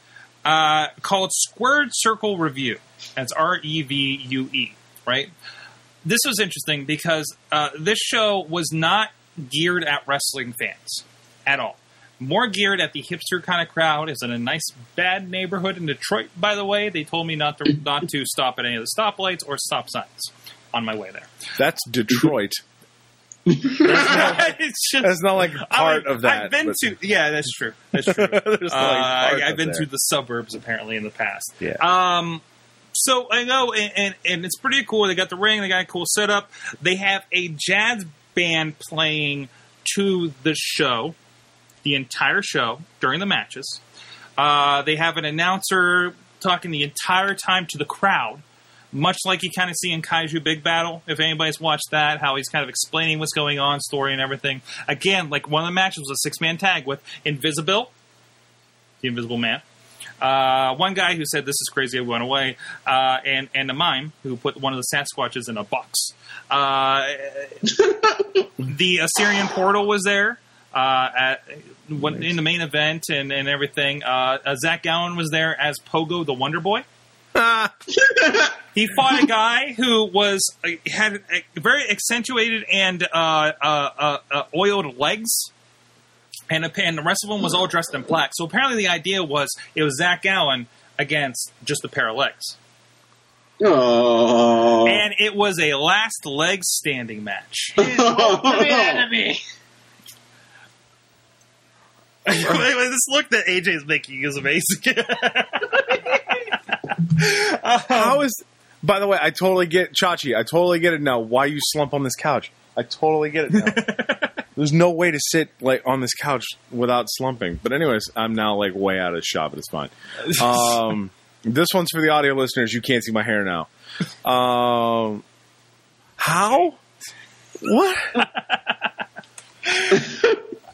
uh, called Squared Circle Review. That's R E V U E. Right. This was interesting because uh, this show was not geared at wrestling fans at all. More geared at the hipster kind of crowd. Is in a nice bad neighborhood in Detroit. By the way, they told me not to not to stop at any of the stoplights or stop signs on my way there. That's Detroit. it's just That's not like part I of that. I've been but- to yeah, that's true. That's true. Like Uh, I, I've been there. to the suburbs apparently in the past. Yeah. Um, so I know, and, and, and it's pretty cool. They got the ring, they got a cool setup. They have a jazz band playing to the show, the entire show during the matches. Uh, they have an announcer talking the entire time to the crowd, much like you kind of see in Kaiju Big Battel. If anybody's watched that, how he's kind of explaining what's going on, story and everything. Again, like one of the matches was a six man tag with Invisible, the Invisible Man. Uh, one guy who said this is crazy, I went away, uh, and and a mime who put one of the Sasquatches in a box. Uh, the Assyrian portal was there uh, at when, in the main event and, and everything. Uh, uh, Zach Gowen was there as Pogo the Wonder Boy. he fought a guy who was had very accentuated and uh, uh, uh, uh, oiled legs. And, and the rest of them was all dressed in black. So apparently, the idea was it was Zach Gowen against just a pair of legs. Oh. And it was a last leg standing match. Enemy. this look that AJ is making is amazing. How is? By the way, I totally get Chachi. I totally get it now. Why you slump on this couch? I totally get it now. There's no way to sit like on this couch without slumping. But anyways, I'm now like way out of shot, but it's fine. Um, this one's for the audio listeners. You can't see my hair now. Um, how? What?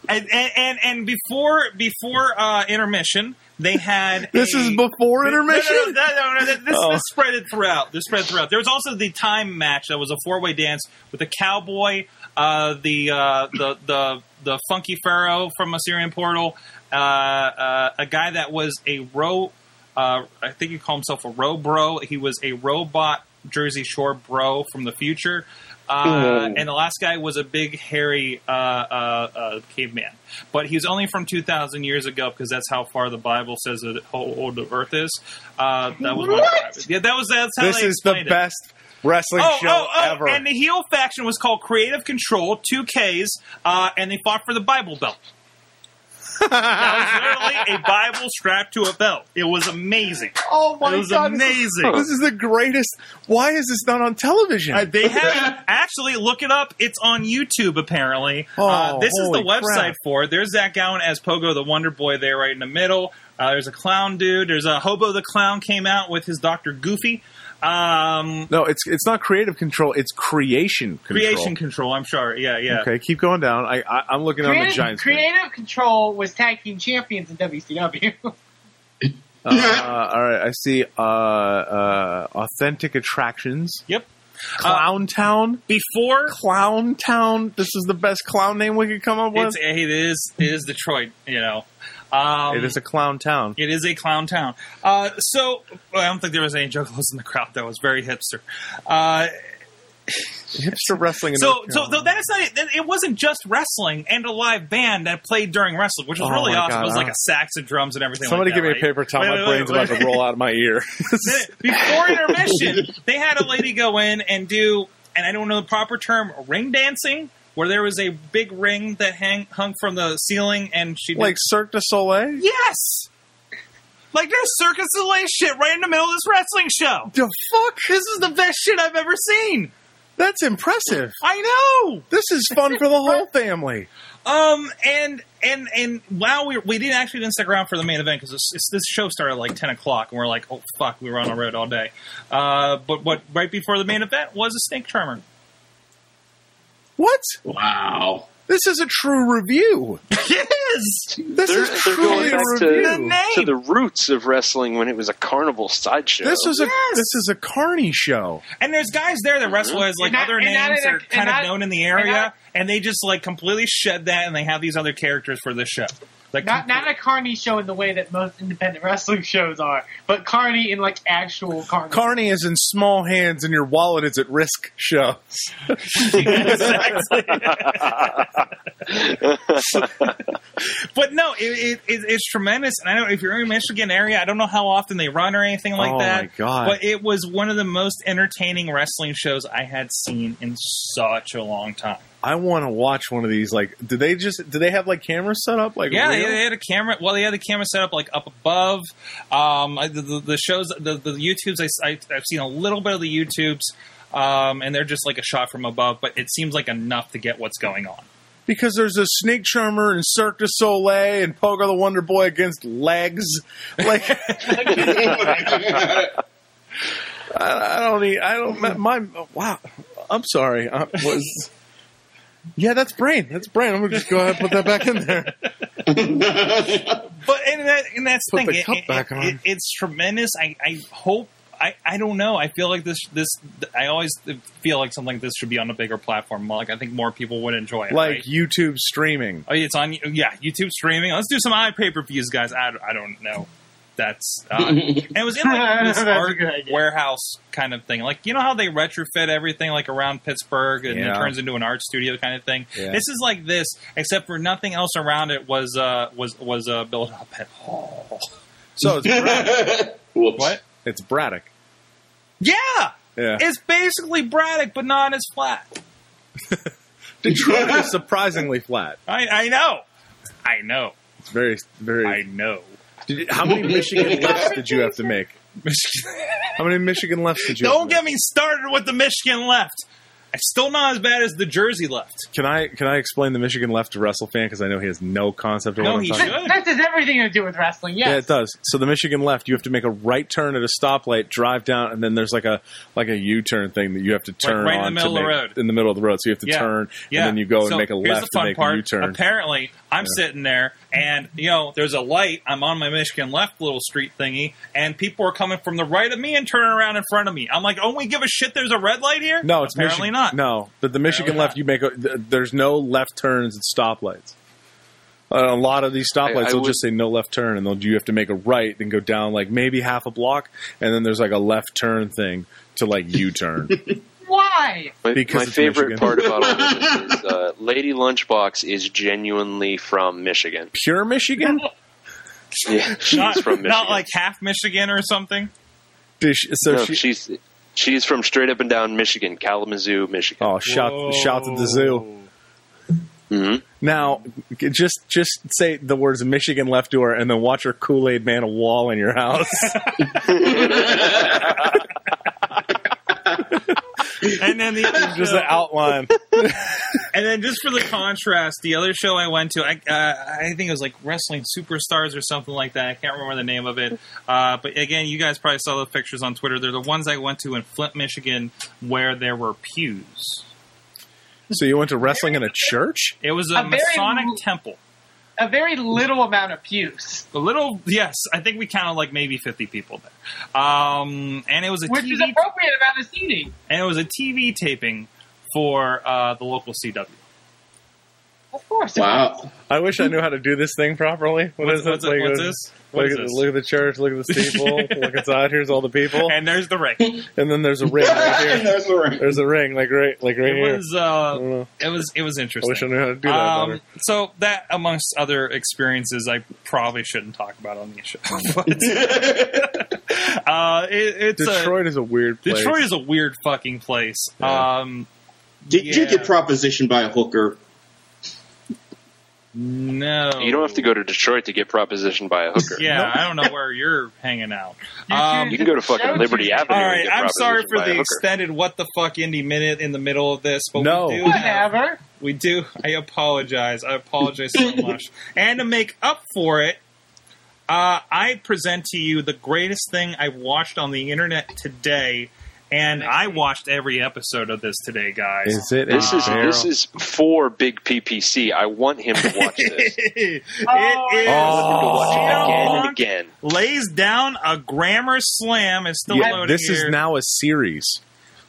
and, and and before before uh, intermission, they had This a- is before intermission. No, no, no, no, no, this, Oh. this spread it throughout. This spread throughout. There was also the time match that was a four way dance with a cowboy, uh, the uh, the the the funky pharaoh from Assyrian Portal, uh, uh, a guy that was a row. Uh, I think he called himself a row bro. He was a robot Jersey Shore bro from the future. Uh, and the last guy was a big, hairy uh, uh, uh, caveman, but he's only from two thousand years ago because that's how far the Bible says that how old the Earth is. Uh, that was What? yeah, that was that's how This is the it. Best wrestling Oh, show oh, oh, ever. and the heel faction was called Creative Control, two Ks, uh, and they fought for the Bible belt. that was literally a Bible strapped to a belt. It was amazing. Oh my it was god! this is- amazing. this is the greatest. Why is this not on television? Uh, they have actually look it up. It's on YouTube apparently. Oh, uh, this is the website crap. for it. There's Zach Gowen as Pogo the Wonder Boy there, right in the middle. Uh, there's a clown dude. There's a Hobo the Clown came out with his Doctor Goofy. Um, no, it's it's not creative control. It's creation control. creation control. I'm sure. Yeah, yeah. Okay, keep going down. I, I I'm looking on the Creative, Giants. screen. Creative Control was tag team champions in WCW. Uh, all right, I see uh, uh, authentic attractions. Yep. Clown Town. Before Clown Town. This is the best clown name we could come up with. it's, it is it is Detroit, you know. Um, it is a clown town. It is a clown town. Uh, so well, I don't think there was any juggalos in the crowd. That was very hipster. Uh, Hipster wrestling. In so, so, so that's not. It, it wasn't just wrestling and a live band that played during wrestling, which was Oh really awesome. God, it was like a sax and drums and everything. Somebody like give that, me right? a paper towel. Wait, My wait, brain's wait, about to roll out of my ear. Before intermission, they had a lady go in and do, and I don't know the proper term, ring dancing, where there was a big ring that hang, hung from the ceiling, and she did like Cirque du Soleil. Yes! Like there's Circus Soleil shit right in the middle of this wrestling show. The fuck? This is the best shit I've ever seen. That's impressive. I know. This is fun for the whole family. Um, and and and wow, we we didn't actually didn't stick around for the main event because this, this show started at like ten o'clock, and we're like, oh fuck, we were on the road all day. Uh, but what right before the main event was a snake charmer. What? Wow. This is a true review. it is. This They're, is they're truly going a back review. The name. to, to the roots of wrestling when it was a carnival sideshow. This is a Yes. this is a carny show. And there's guys there that wrestle as like not- other names that are kind of not- known in the and area, not- and they just like completely shed that, and they have these other characters for this show. Like Not not a carny show in the way that most independent wrestling shows are, but carny in like actual carny. Carney is in small hands and your wallet is at risk shows. But no, it, it, it, it's tremendous. And I don't if you're in the Michigan area, I don't know how often they run or anything like Oh, that. my God. But it was one of the most entertaining wrestling shows I had seen in such a long time. I want to watch one of these. Like, do they just do they have like cameras set up? Like, Yeah, they, they had a camera. Well, they had the camera set up like up above. Um, I- the, the, the shows, the, the YouTubes, I, I, I've seen a little bit of the YouTubes, um, and they're just like a shot from above. But it seems like enough to get what's going on. because there's a snake charmer and Cirque du Soleil and Pogo the Wonder Boy against legs. Like, I, I don't. Need, I don't. My, my wow. I'm sorry. I was. Yeah, that's brain. That's brain. I'm gonna just go ahead and put that back in there. But and, that, and that's the Put thing. the It- cup it- back it- on. it- it's tremendous. I, I hope. I, I don't know. I feel like this this I always feel like something like this should be on a bigger platform. Like I think more people would enjoy it. Like right? YouTube streaming. Oh, it's on. Yeah, YouTube streaming. Let's do some eye pay per views, guys. I, I don't know. That's uh, and it was in like this a art warehouse kind of thing. Like you know how they retrofit everything like around Pittsburgh and Yeah. it turns into an art studio kind of thing. Yeah. This is like this, except for nothing else around it was uh, was was uh, built up at all. So it's Braddock. What? It's Braddock. Yeah, Yeah. it's basically Braddock, but not as flat. Detroit is surprisingly flat. I, I know, I know, It's very, very. I know. Did how many Michigan lefts did you have to make? How many Michigan lefts did you? have Don't to get make? me started with the Michigan left. It's still not as bad as the Jersey left. Can I can I explain the Michigan left to Wrestle fan because I know he has no concept of No, what I'm he talking should. about. That has everything to do with wrestling. Yes. Yeah, it does. So the Michigan left, you have to make a right turn at a stoplight, drive down, and then there's like a like a U-turn thing that you have to turn right in the on middle to of the road. in the middle of the road. So you have to Yeah. turn, Yeah. and then you go So and make a here's left the to fun make part. a U-turn. Apparently, I'm sitting there, and you know, there's a light. I'm on my Michigan left little street thingy, and people are coming from the right of me and turning around in front of me. I'm like, oh, we give a shit. There's a red light here. No, it's apparently Michigan. not. No, but the Michigan Apparently left, not. you make a, th- there's no left turns at stoplights. Uh, a lot of these stoplights, I- I they'll would- just say no left turn, and they'll you have to make a right, then go down like maybe half a block, and then there's like a left turn thing to like U-turn. Why? My, Because my favorite Michigan. part about all this is uh, Lady Lunchbox is genuinely from Michigan. Pure Michigan. Yeah, she's Not, from Michigan. not like half Michigan or something. She- so no, she, she's she's from straight up and down Michigan, Kalamazoo, Michigan. oh, shout shout to the zoo. hmm Now, just just say the words Michigan left door, and then watch her Kool Aid man a wall in your house. And then the other just show- an outline. And then just for the contrast, the other show I went to, I, uh, I think it was like Wrestling Superstars or something like that. I can't remember the name of it. Uh, but again, you guys probably saw the pictures on Twitter. They're the ones I went to in Flint, Michigan, where there were pews. So you went to wrestling in a church? It was a, A Masonic mo- temple. A very little amount of pews, A little, yes. I think we counted like maybe fifty people there, um, and it was a which TV is appropriate amount of seating. and it was a TV taping for uh, the local CW. Of course. Wow. I wish I knew how to do this thing properly. What What's, is what's, it- Like, what's this? What Look is at, this? look at the church, look at the steeple, look inside, here's all the people. And there's the ring. And then there's a ring right and here. there's the ring. There's a ring, like right like right It here. was uh, it was it was interesting. I interesting. wish I knew how to do that Um, better. so that, amongst other experiences, I probably shouldn't talk about on the show. But, uh, it, it's Detroit is a weird place. Detroit is a weird fucking place. Yeah. Um, Did you get propositioned by a hooker? No, You don't have to go to Detroit to get propositioned by a hooker. Yeah, I don't know where you're hanging out. You Um, You can go to fucking Liberty you. Avenue. all and get I'm sorry for the extended what the fuck indie minute in the middle of this, but No. we do have Whatever. We do. I apologize. I apologize so much. And to make up for it, uh, I present to you the greatest thing I've watched on the internet today. And I watched every episode of this today, guys. Is it This is barrel? this is for Big PPC. I want him to watch this. it is. Oh. to watch it again and again. Lays down a grammar slam. It's still yeah, loading this here. is now a series.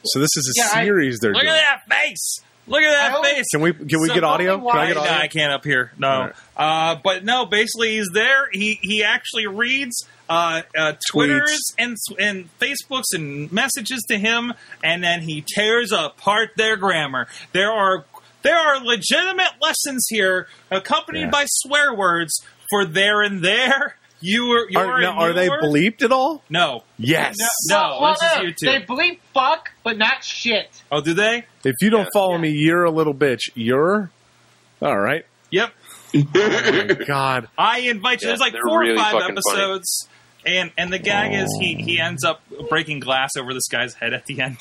So this is a Yeah, I- series they're Look doing. at that face. Look at that face. Can we can we So get audio? Can I why- get No, audio? I can't up here. No, All right. uh, but no. Basically, he's there. He he actually reads uh, uh, Twitters and and Facebooks and messages to him, and then he tears apart their grammar. There are there are legitimate lessons here, accompanied Yeah. by swear words for there and there. You were you Are, are now, are they bleeped at all? No, Yes. no. Well, this is YouTube. They bleep fuck, but not shit. oh, do they? If you don't Yeah. follow me, you're a little bitch. You're all right. Yep. Oh my God. I invite you. Yeah, There's like four really or five episodes. funny. Episodes, and and the gag is he he ends up breaking glass over this guy's head at the end.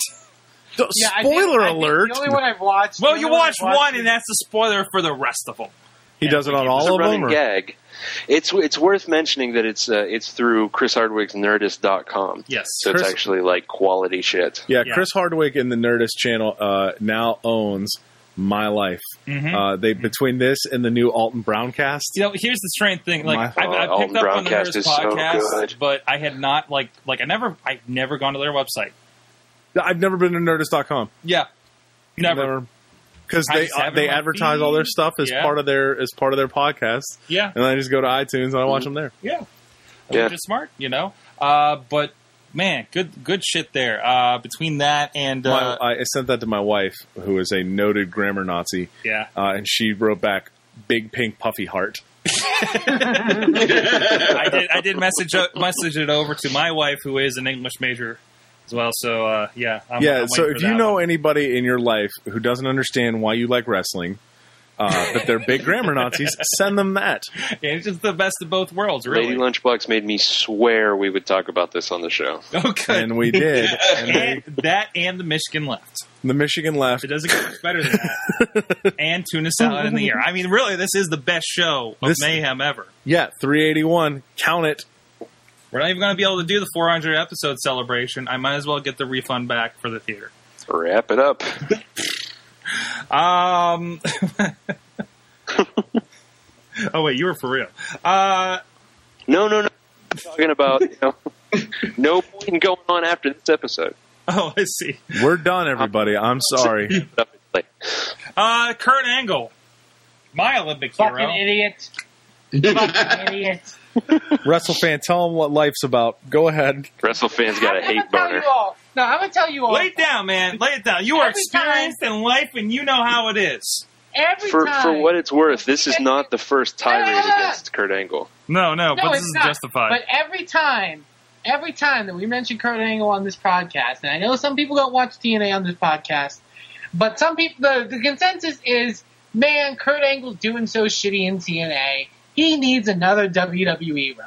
D- Yeah, I think- Spoiler I think alert. The only one I've watched. well, you only one watch watched one, is- and that's the spoiler for the rest of them. he does it on all a of running them. Or? gag. It's it's worth mentioning that it's uh, it's through Chris Hardwick's Nerdist.com. Yes. So Chris- it's actually like quality shit. Yeah, Yeah. Chris Hardwick in the Nerdist channel uh, now owns my life. Mhm. Uh, they between this and the new Alton Browncast. You know, here's the strange thing. Like, My I, fault. I Alton picked up on the Browncast Nerdist is so podcast, good. but I had not like like I never I've never gone to their website. I've never been to Nerdist.com. Yeah, never. Because they just have it they on my advertise all their stuff as Yeah. part of their as part of their podcast, Yeah, and I just go to iTunes and I watch them there. yeah, Yeah. Which is smart, you know. Uh, but man, good good shit there. Uh, between that and uh, my, I sent that to my wife, who is a noted grammar Nazi, yeah, uh, and she wrote back, "Big pink puffy heart." I did. I did message message it over to my wife, who is an English major as well. So uh, yeah, I'm, yeah. I'm so if you know one. anybody in your life who doesn't understand why you like wrestling, uh, but they're big grammar Nazis, send them that. yeah, it's just the best of both worlds, really. Lady Lunchbox made me swear we would talk about this on the show. good. And we did. And they, that and the Michigan left. the Michigan left. It doesn't get much better than that. and tuna salad in the year. I mean, really, this is the best show of This- mayhem ever. Yeah, 381. Count it. We're not even going to be able to do the 400 episode celebration. I might as well get the refund back for the theater. Wrap it up. Um. oh wait, you were for real. Uh, No, no, no. I'm talking about you know, no point going on after this episode. oh, I see. We're done, everybody. I'm sorry. Uh, Kurt Angle, my Olympic Fucking hero. idiot. Fucking idiot. WrestleFan, tell them what life's about. Go ahead. WrestleFans got a I'm gonna hate tell boner. You. No, I'm gonna tell you all. Lay it down, man. Lay it down. You are Every time- experienced in life, and you know how it is. Every For time. for what it's worth, this is not the first tirade against Kurt Angle. No, no, No, but this it's is not. justified. But every time, every time that we mention Kurt Angle on this podcast, and I know some people don't watch TNA on this podcast, but some people, the, the consensus is, man, Kurt Angle's doing so shitty in TNA. He needs another WWE run.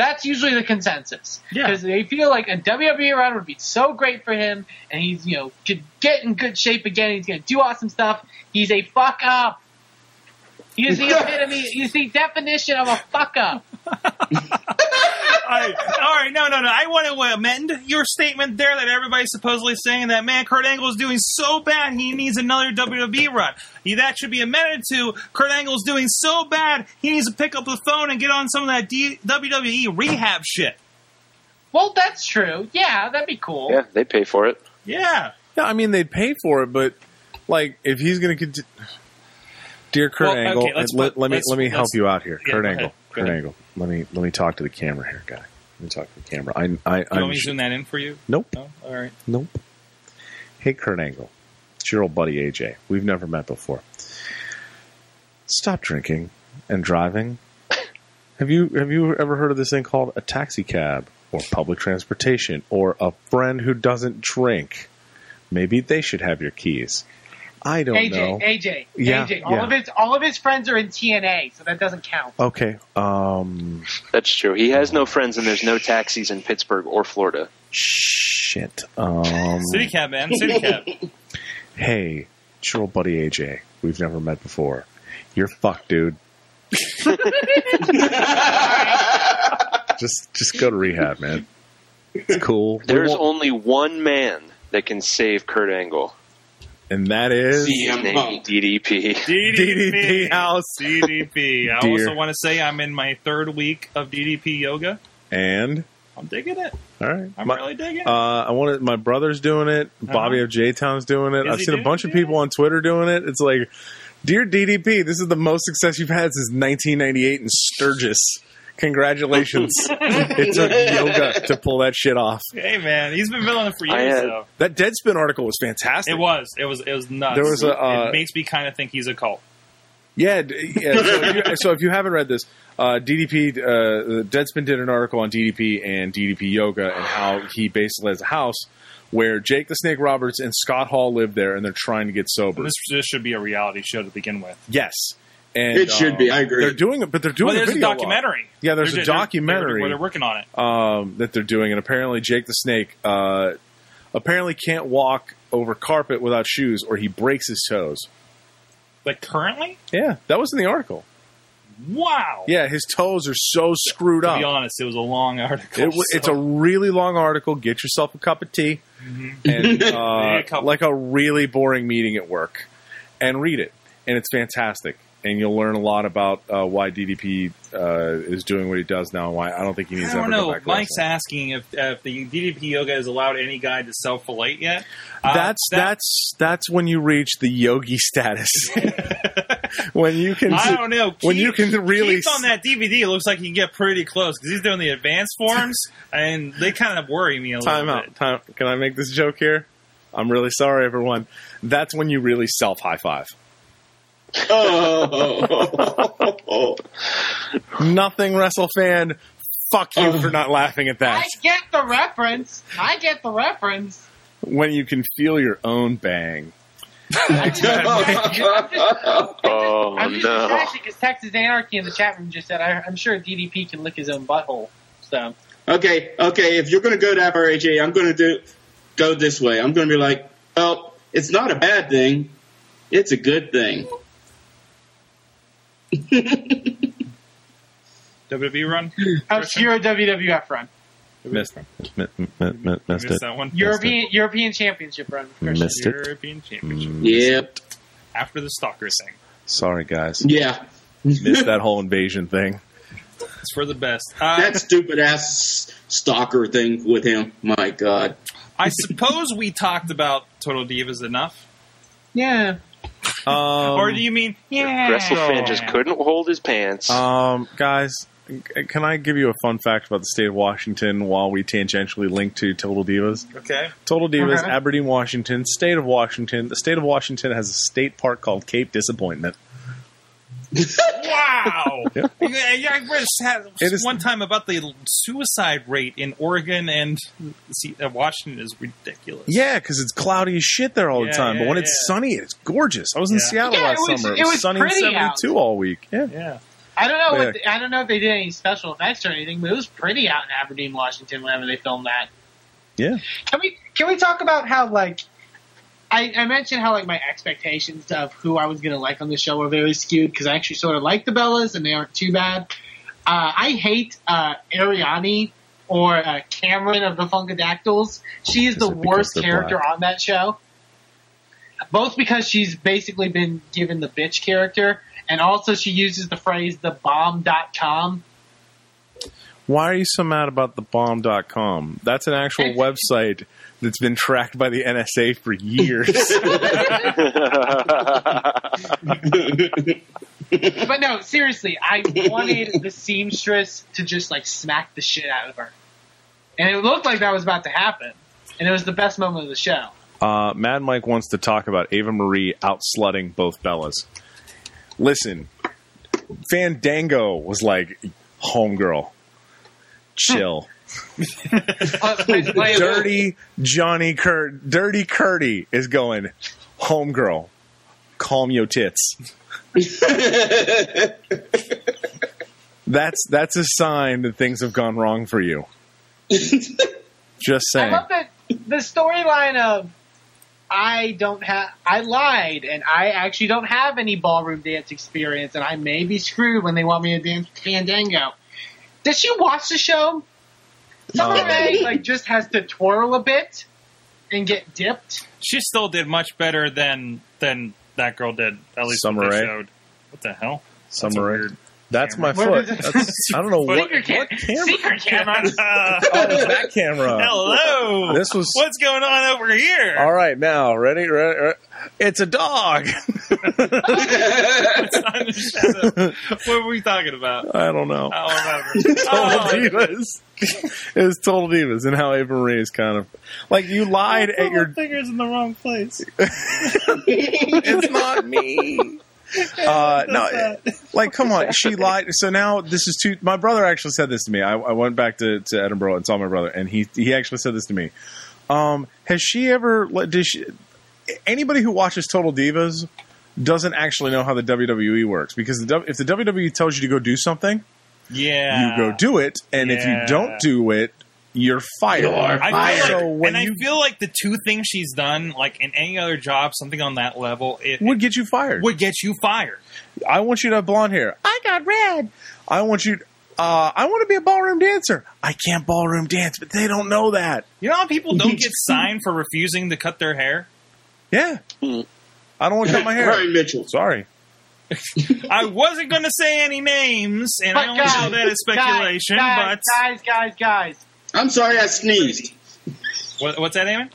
That's usually the consensus. Yeah. Because they feel like a WWE run would be so great for him, and he's, you know, could get in good shape again, he's gonna do awesome stuff. He's a fuck up. He is the epitome, he's the definition of a fuck up. right, all right, no, no, no. I want to uh, amend your statement there that everybody's supposedly saying that man, Kurt Angle is doing so bad he needs another WWE run. That should be amended to Kurt Angle is doing so bad he needs to pick up the phone and get on some of that D- WWE rehab shit. Well, that's true. Yeah, that'd be cool. Yeah, they pay for it. Yeah. Yeah, I mean they'd pay for it, but like if he's going to continue. Dear Kurt Well, Angle, let's let, put- let me let's- me help you out here. yeah, Kurt Angle, ahead. Go Kurt. Angle. Let me let me talk to the camera here, guy. Let me talk to the camera. I I You I'm want me to sh- zoom that in for you? nope No? All right. nope. Hey, Kurt Angle, it's your old buddy AJ. We've never met before. Stop drinking and driving. Have you have you ever heard of this thing called a taxi cab or public transportation or a friend who doesn't drink? Maybe they should have your keys. I don't AJ, know. AJ, Yeah, AJ. All yeah. of his all of his friends are in TNA, so that doesn't count. Okay. Um. That's true. He has no friends, and there's no taxis in Pittsburgh or Florida. Shit. Um. City cab, man. City cab. Hey, it's your old buddy AJ. We've never met before. You're fucked, dude. just just go to rehab, man. It's cool. We There's won't- only one man that can save Kurt Angle. And that is His CM Punk. DDP. DDP House. DDP. I Dear. also want to say I'm in my third week of DDP yoga. And I'm digging it. all right, I'm My- really digging it. Uh, I want My brother's doing it. Bobby of J Town's doing it. Is I've seen a bunch of it? people on Twitter doing it. It's like, dear DDP, this is the most success you've had since 1998 in Sturgis. Congratulations! it took yoga to pull that shit off. hey, man. He's been villain it for years, had- though. That Deadspin article was fantastic. It was. It was. It was nuts. There was a, uh, it makes me kind of think he's a cult. Yeah, yeah. So if, you, so if you haven't read this, uh, DDP, uh, Deadspin did an article on DDP and DDP Yoga and how he basically has a house where Jake the Snake Roberts and Scott Hall live there, and they're trying to get sober. This, this should be a reality show to begin with. yes, and It should uh, be, I agree. They're doing it, but they're doing Well, a there's a video log. documentary. Yeah, there's They're- a they're- documentary where they're working on it. um, that they're doing, and apparently Jake the Snake uh, apparently can't walk over carpet without shoes, or he breaks his toes. Like currently, Yeah, that was in the article. wow. Yeah, his toes are so screwed To up. be honest, it was a long article. It, w- it's a really long article. Get yourself a cup of tea and uh, a couple. like a really boring meeting at work, and read it. And it's fantastic. And you'll learn a lot about uh, why DDP uh, is doing what he does now, and why I don't think he needs I to don't go know. back. Mike's wrestling. asking if, if the DDP yoga has allowed any guy to self fillet yet. Uh, That's that- that's that's when you reach the yogi status. when you can, I don't know. when Keith- you can really Keith on that DVD, it looks like he can get pretty close because he's doing the advanced forms, and they kind of worry me a time little out. bit. Time. Can I make this joke here? I'm really sorry, everyone. That's when you really self high five. Oh. Nothing wrestle fan. Fuck you for not laughing at that. I get the reference. I get the reference. When you can feel your own bang. Oh I'm just no! actually because Texas Anarchy in the chat room just said I, I'm sure DDP can lick his own butthole. So okay, okay. If you're going to go that far, AJ, I'm going to do go this way. I'm going to be like, well, it's not a bad thing. It's a good thing. WWE run. obscure WWF run, Missed, mi- mi- mi- mi- missed Missed it. that one. European European Championship run. Missed it. European Championship Yep. after the Stalker thing. Sorry, guys. Yeah. Missed that whole invasion thing. It's for the best. Uh, that stupid ass stalker thing with him. My God. I suppose we talked about Total Divas enough, Yeah. Um, or do you mean yeah? WrestleFan just couldn't hold his pants. um, guys, can I give you a fun fact about the state of Washington while we tangentially link to Total Divas? Okay. Total Divas, Okay. Aberdeen, Washington, state of Washington. The state of Washington has a state park called Cape Disappointment. Wow. Yeah. yeah, yeah, I read sad- It is- one time about the suicide rate in Oregon and see, uh, Washington is ridiculous. Yeah, because it's cloudy as shit there all the Yeah, time. but yeah, when it's sunny, it's gorgeous. I was in Yeah. Seattle Yeah, last it was- summer. it was sunny and pretty out. 72 all week. Yeah. Yeah. I don't know. Yeah. What the, I don't know if they did any special effects or anything, but it was pretty out in Aberdeen, Washington, whenever they filmed that. Yeah. Can we can we talk about how like I, I mentioned how like my expectations of who I was gonna like on the show were very skewed because I actually sort of like the Bellas and they aren't too bad. Uh, I hate uh, Ariani or uh, Cameron of the Funkadactyls. She is the Is because worst character black? on that show. Both because she's basically been given the bitch character, and also she uses the phrase the bomb.com. Why are you so mad about the bomb.com? That's an actual website that's been tracked by the NSA for years. but no, seriously, I wanted the seamstress to just like smack the shit out of her. And it looked like that was about to happen. And it was the best moment of the show. uh, Mad Mike wants to talk about Eva Marie outslutting both Bellas. Listen, Fandango was like, homegirl, chill. Play- play- Dirty Johnny Curt, Dirty Curdy is going, homegirl, calm your tits. That's that's a sign that things have gone wrong for you. Just saying. I saying. love that the storyline of I don't have I lied and I actually don't have any ballroom dance experience and I may be screwed when they want me to dance Fandango. Does she watch the show? Summer No. Rae like just has to twirl a bit and get dipped. She still did much better than than that girl did. At least Summer what they Rae? showed. What the hell? Summer Rae. Weird That's my camera. foot. What is it? That's, I don't know what, Secret, cam- what camera. secret camera. Oh, it's that camera. Hello. This was What's going on over here? all right. Now, ready? ready, ready? It's a dog. what were we talking about? I don't know. I don't remember. Total Oh, divas. it was total divas, and how Eva Marie is kind of like you lied at your. fingers in the wrong place. it's not me. Uh, no, like come on, she lied. So now this is too. My brother actually said this to me. I, I went back to, to Edinburgh and saw my brother, and he he actually said this to me. Um, has she ever? Does she? Anybody who watches Total Divas doesn't actually know how the WWE works because the, if the WWE tells you to go do something, Yeah. you go do it, and if you don't do it, you're fired. I feel so like, when and you I feel like the two things she's done, like in any other job, something on that level, it would get you fired. would get you fired. I want you to have blonde hair. I got red. I want you. Uh, I want to be a ballroom dancer. I can't ballroom dance, but they don't know that. You know how people don't get signed for refusing to cut their hair? Yeah. I don't want to cut my hair. Ryan Mitchell. Sorry. I wasn't going to say any names, and But I only know that as speculation. guys, guys, guys, guys. I'm sorry I sneezed. what, what's that, Eamon?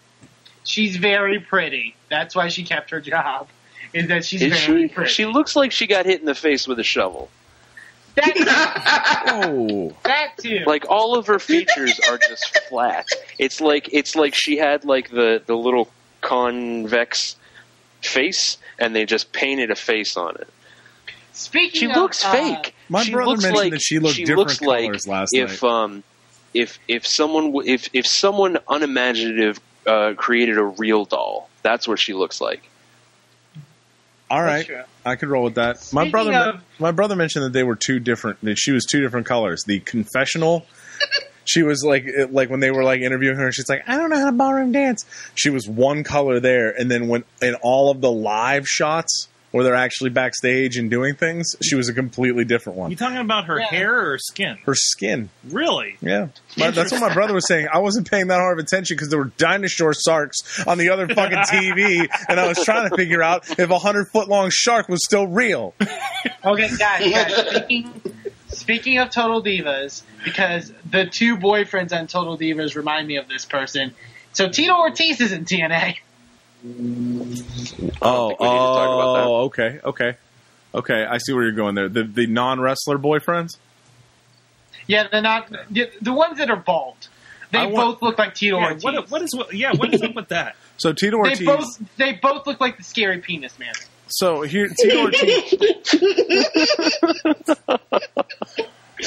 She's very pretty. That's why she kept her job. Is that she's Is very she? pretty. She looks like she got hit in the face with a shovel. that, Oh, that too. Like all of her features are just flat. It's like it's like she had like the the little convex face, and they just painted a face on it. Speaking She of, looks uh, fake. My she brother looks mentioned like, that she looked different looks like colors last if night. um if if someone if if someone unimaginative uh, created a real doll, that's what she looks like. all That's right. true. I could roll with that. my brother, of- my brother mentioned that they were two different. That she was two different colors. The confessional. She was like, like when they were like interviewing her, she's like, I don't know how to ballroom dance. She was one color there, and then when in all of the live shots where they're actually backstage and doing things, she was a completely different one. You talking about her Yeah. hair or skin? Her skin, Really? yeah, My- that's what my brother was saying. I wasn't paying that hard of attention because there were dinosaur sharks on the other fucking TV, and I was trying to figure out if a hundred foot long shark was still real. Okay, guys, guys. Speaking, speaking of Total Divas, because the two boyfriends on Total Divas remind me of this person. So Tito Ortiz is in TNA. Oh, think we need to talk about that. oh, okay, okay, okay. I see where you're going there. The the non wrestler boyfriends. Yeah, they're not the, the ones that are bald. They I want- both look like Tito Yeah, Ortiz. what, what is what? Yeah, what is up with that? So Tito they Ortiz. both they both look like the scary penis man. So here, Tito Ortiz.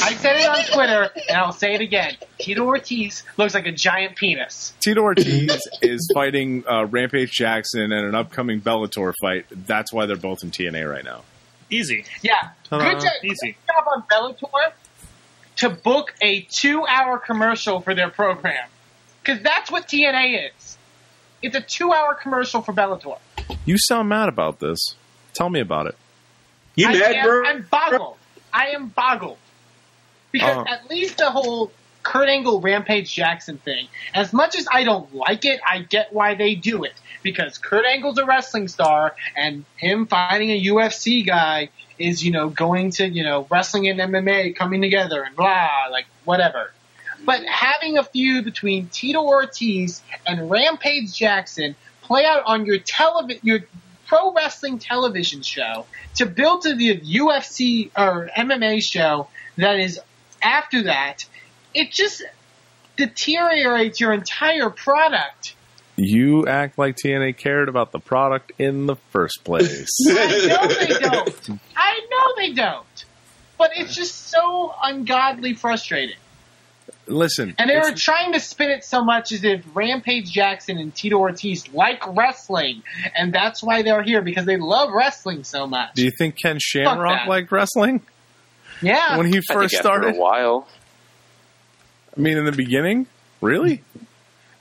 I said it on Twitter, and I'll say it again. Tito Ortiz looks like a giant penis. Tito Ortiz is fighting uh, Rampage Jackson in an upcoming Bellator fight. That's why they're both in TNA right now. Easy. Yeah, Ta-da. good job, Easy. good job on Bellator to book a two-hour commercial for their program, because that's what TNA is. It's a two-hour commercial for Bellator. You sound mad about this. Tell me about it. You I mad, am, bro? I'm boggled. I am boggled because Oh. at least the whole Kurt Angle Rampage Jackson thing. As much as I don't like it, I get why they do it because Kurt Angle's a wrestling star, and him fighting a UFC guy is you know going to you know wrestling and MMA coming together and blah like whatever. But having a feud between Tito Ortiz and Rampage Jackson play out on your television, your pro wrestling television show to build to the UFC or MMA show that is after that, it just deteriorates your entire product. You act like TNA cared about the product in the first place. I know they don't. I know they don't. But it's just so ungodly frustrating. Listen, And they were trying to spin it so much as if Rampage Jackson and Tito Ortiz like wrestling, and that's why they're here because they love wrestling so much. do you think Ken Shamrock liked wrestling Yeah. when he I first think after started? a while. I mean, in the beginning, really?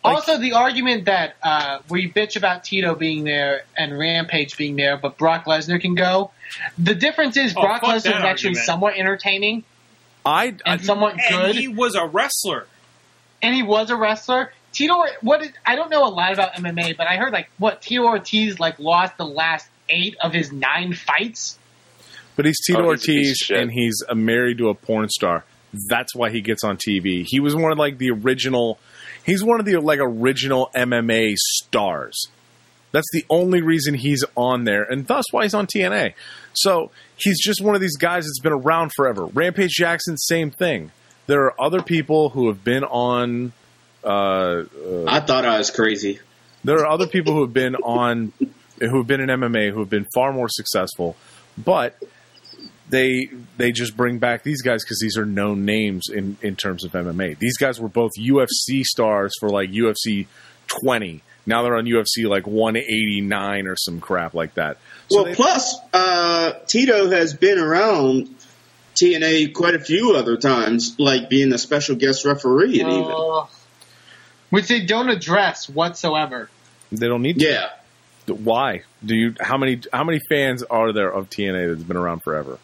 also, the argument that uh, we bitch about Tito being there and Rampage being there, but Brock Lesnar can go. The difference is Oh, Brock Lesnar is actually argument. somewhat entertaining I, I and somewhat And good. he was a wrestler. and he was a wrestler. Tito, what is, I don't know a lot about MMA, but I heard like what Tito Ortiz like lost the last eight of his nine fights. But he's Tito Oh, he's a piece of Ortiz, shit. and he's uh, married to a porn star. That's why he gets on TV. He was one of like the original. He's one of the like original MMA stars. That's the only reason he's on there, and thus why he's on TNA. So he's just one of these guys that's been around forever. Rampage Jackson, same thing. There are other people who have been on. Uh, I thought I was crazy. there are other people who have been on, who have been in MMA, who have been far more successful, but they they just bring back these guys because these are known names in in terms of MMA. These guys were both UFC stars for like UFC 20. Now they're on UFC like 189 or some crap like that. So well, they- plus uh, Tito has been around TNA quite a few other times, like being a special guest referee, and even Uh, which they don't address whatsoever. they don't need to. yeah. Why do you? How many how many fans are there of TNA that's been around forever?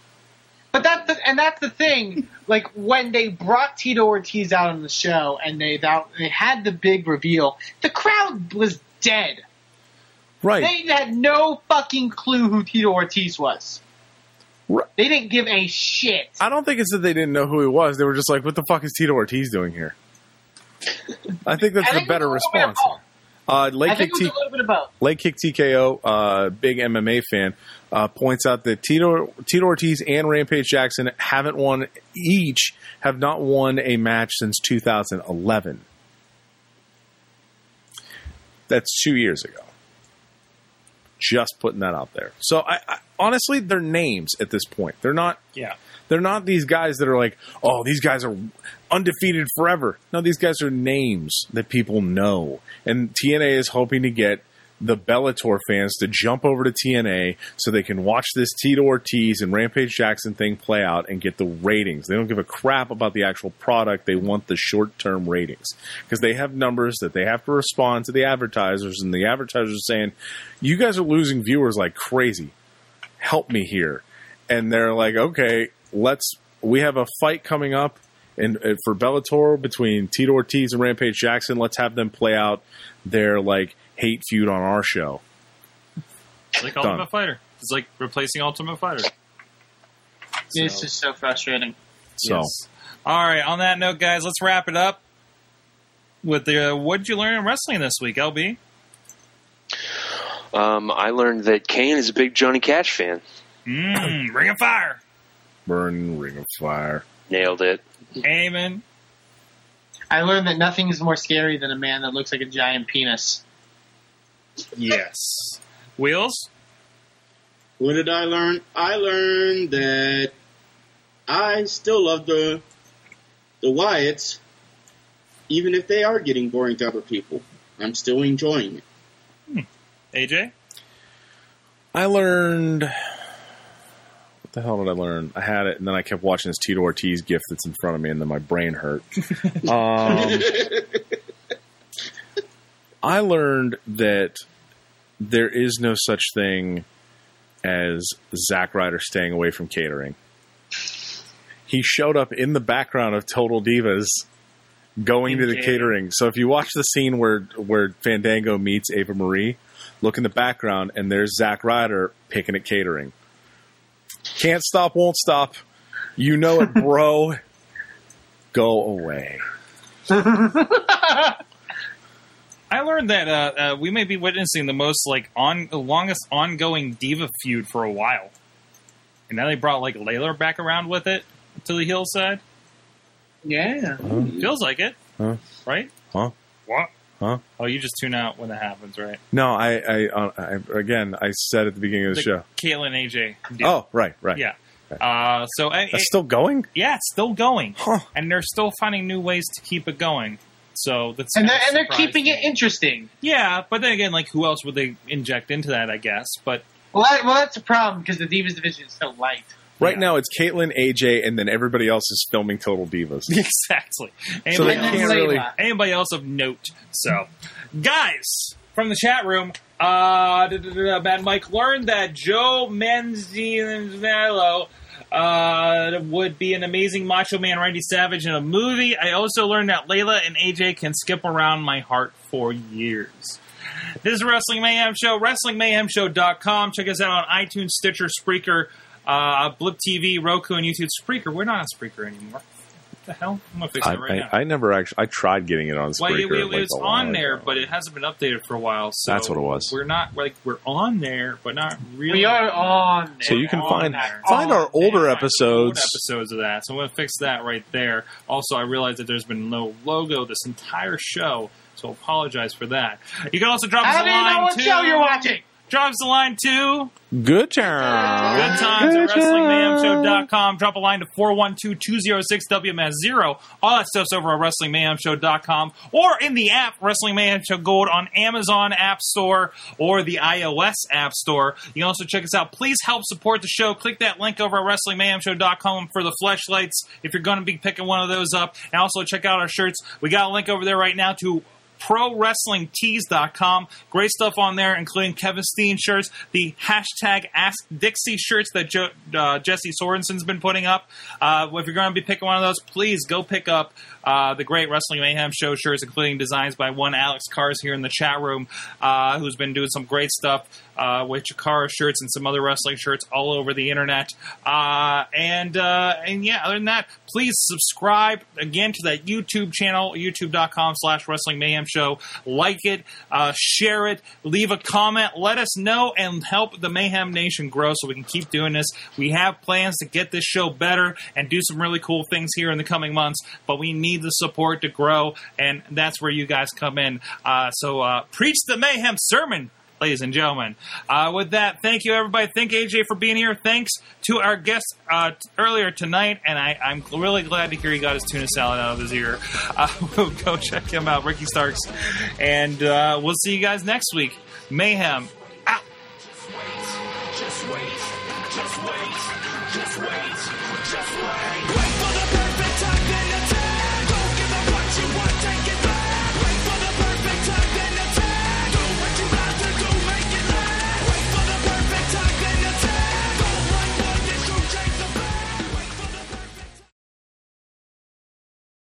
But that's the, and that's the thing. Like when they brought Tito Ortiz out on the show and they they had the big reveal, the crowd was dead. Right. They had no fucking clue who Tito Ortiz was. Right. They didn't give a shit. I don't think it's that they didn't know who he was. They were just like, "What the fuck is Tito Ortiz doing here?" I think that's I the better it was a little bit of response. Uh, Leg I Kick think it was T- a little bit of both. Kick TKO, uh, big MMA fan, uh, points out that Tito Tito Ortiz and Rampage Jackson haven't won each have not won a match since 2011. That's two years ago. Just putting that out there. So I, I honestly, they're names at this point. They're not Yeah. They're not these guys that are like, oh, these guys are undefeated forever. No, these guys are names that people know. And TNA is hoping to get the Bellator fans to jump over to TNA so they can watch this Tito Ortiz and Rampage Jackson thing play out and get the ratings. They don't give a crap about the actual product. They want the short term ratings because they have numbers that they have to respond to the advertisers, and the advertisers are saying, you guys are losing viewers like crazy. Help me here. And they're like, okay, let's. We have a fight coming up in, uh, for Bellator between Tito Ortiz and Rampage Jackson. Let's have them play out their like hate feud on our show. Like Done. Ultimate Fighter. It's like replacing Ultimate Fighter. It's just so frustrating. So Yes. All right. On that note, guys, let's wrap it up with the uh, what did you learn in wrestling this week, LB? Um, I learned that Kane is a big Johnny Cash fan. Mm, Ring of Fire. Burn ring of fire. Nailed it. Amen. I learned that nothing is more scary than a man that looks like a giant penis. Yes. Wheels. What did I learn? I learned that I still love the the Wyatts, even if they are getting boring to other people. I'm still enjoying it. Hmm. AJ. I learned. What the hell did I learn? I had it, and then I kept watching this Tito Ortiz gift that's in front of me, and then my brain hurt. um, I learned that there is no such thing as Zack Ryder staying away from catering. He showed up in the background of Total Divas going In to the catering. catering. So if you watch the scene where where Fandango meets Eva Marie, look in the background and there's Zack Ryder picking at catering. Can't stop, won't stop. You know it, bro. Go away. I learned that uh, uh, we may be witnessing the most like on the longest ongoing diva feud for a while, and now they brought like Layla back around with it to the heel side. Yeah. Feels like it, Huh? right? Huh? What? Huh? Oh, you just tune out when that happens, right? No, I, I, uh, I again, I said at the beginning of the, show. Kaitlyn AJ. deal. Oh, right, right. yeah. Uh, so I, That's still going? yeah, it's still going, Huh. and they're still finding new ways to keep it going. So that's And they're, and they're surprising. keeping it interesting. Yeah, but then again, like who else would they inject into that? I guess, but Well, that, well, that's a problem because the Divas division is so light. Right Yeah. now, it's Kaitlyn, AJ, and then everybody else is filming Total Divas. exactly. So Anybody they can't really. Anybody else of note. So, guys from the chat room, uh, da- da- da- da, Mad Mike learned that Joe Manganiello uh, would be an amazing Macho Man Randy Savage in a movie. I also learned that Layla and AJ can skip around my heart for years. This is Wrestling Mayhem Show, WrestlingMayhemShow.com. Check us out on iTunes, Stitcher, Spreaker, uh, Blip TV, Roku, and YouTube. Spreaker, we're not on Spreaker anymore. What the hell? I'm going to fix I, it right now. I, I never actually. I tried getting it on Spreaker. Well, it, it, like, it's a on there, ago. but it hasn't been updated for a while. So That's what it was. We're not like we're on there, but not really. We are on. There. So you can find there. find our older there. Old episodes. episodes of that. So I'm going to fix that right there. Also, I realized that there's been no logo this entire show, so apologize for that. You can also drop us How a do you line know what too. show you're watching? Drop us a line too. Good time. Good times at WrestlingMayhemShow.com. Drop a line to 412-206-WMS0. All that stuff's over at WrestlingMayhemShow.com or in the app Wrestling Mayhem Show Gold on Amazon App Store or the iOS App Store. You can also check us out. Please help support the show. Click that link over at WrestlingMayhemShow.com for the fleshlights if you're going to be picking one of those up. And also check out our shirts. We got a link over there right now to ProWrestlingTees.com. Great stuff on there, including Kevin Steen shirts, the hashtag Ask Dixie shirts that jo- uh, Jesse Sorensen's been putting up. Uh, if you're going to be picking one of those, please go pick up uh, the great Wrestling Mayhem show shirts, including designs by one Alex Cars here in the chat room, uh, who's been doing some great stuff uh, with Chikara shirts and some other wrestling shirts all over the internet. Uh, and and yeah, other than that, please subscribe again to that YouTube channel, youtube.com slash wrestling mayhem show. Like it, uh, share it, leave a comment, let us know, and help the Mayhem Nation grow so we can keep doing this. We have plans to get this show better and do some really cool things here in the coming months, but we need the support to grow, and that's where you guys come in. Uh, so uh, preach the Mayhem sermon ladies and gentlemen. Uh, with that, thank you, everybody. Thank AJ for being here. Thanks to our guest uh, t- earlier tonight, and I, I'm really glad to hear he got his tuna salad out of his ear. Uh, we'll go check him out, Ricky Starks, and uh, we'll see you guys next week. Mayhem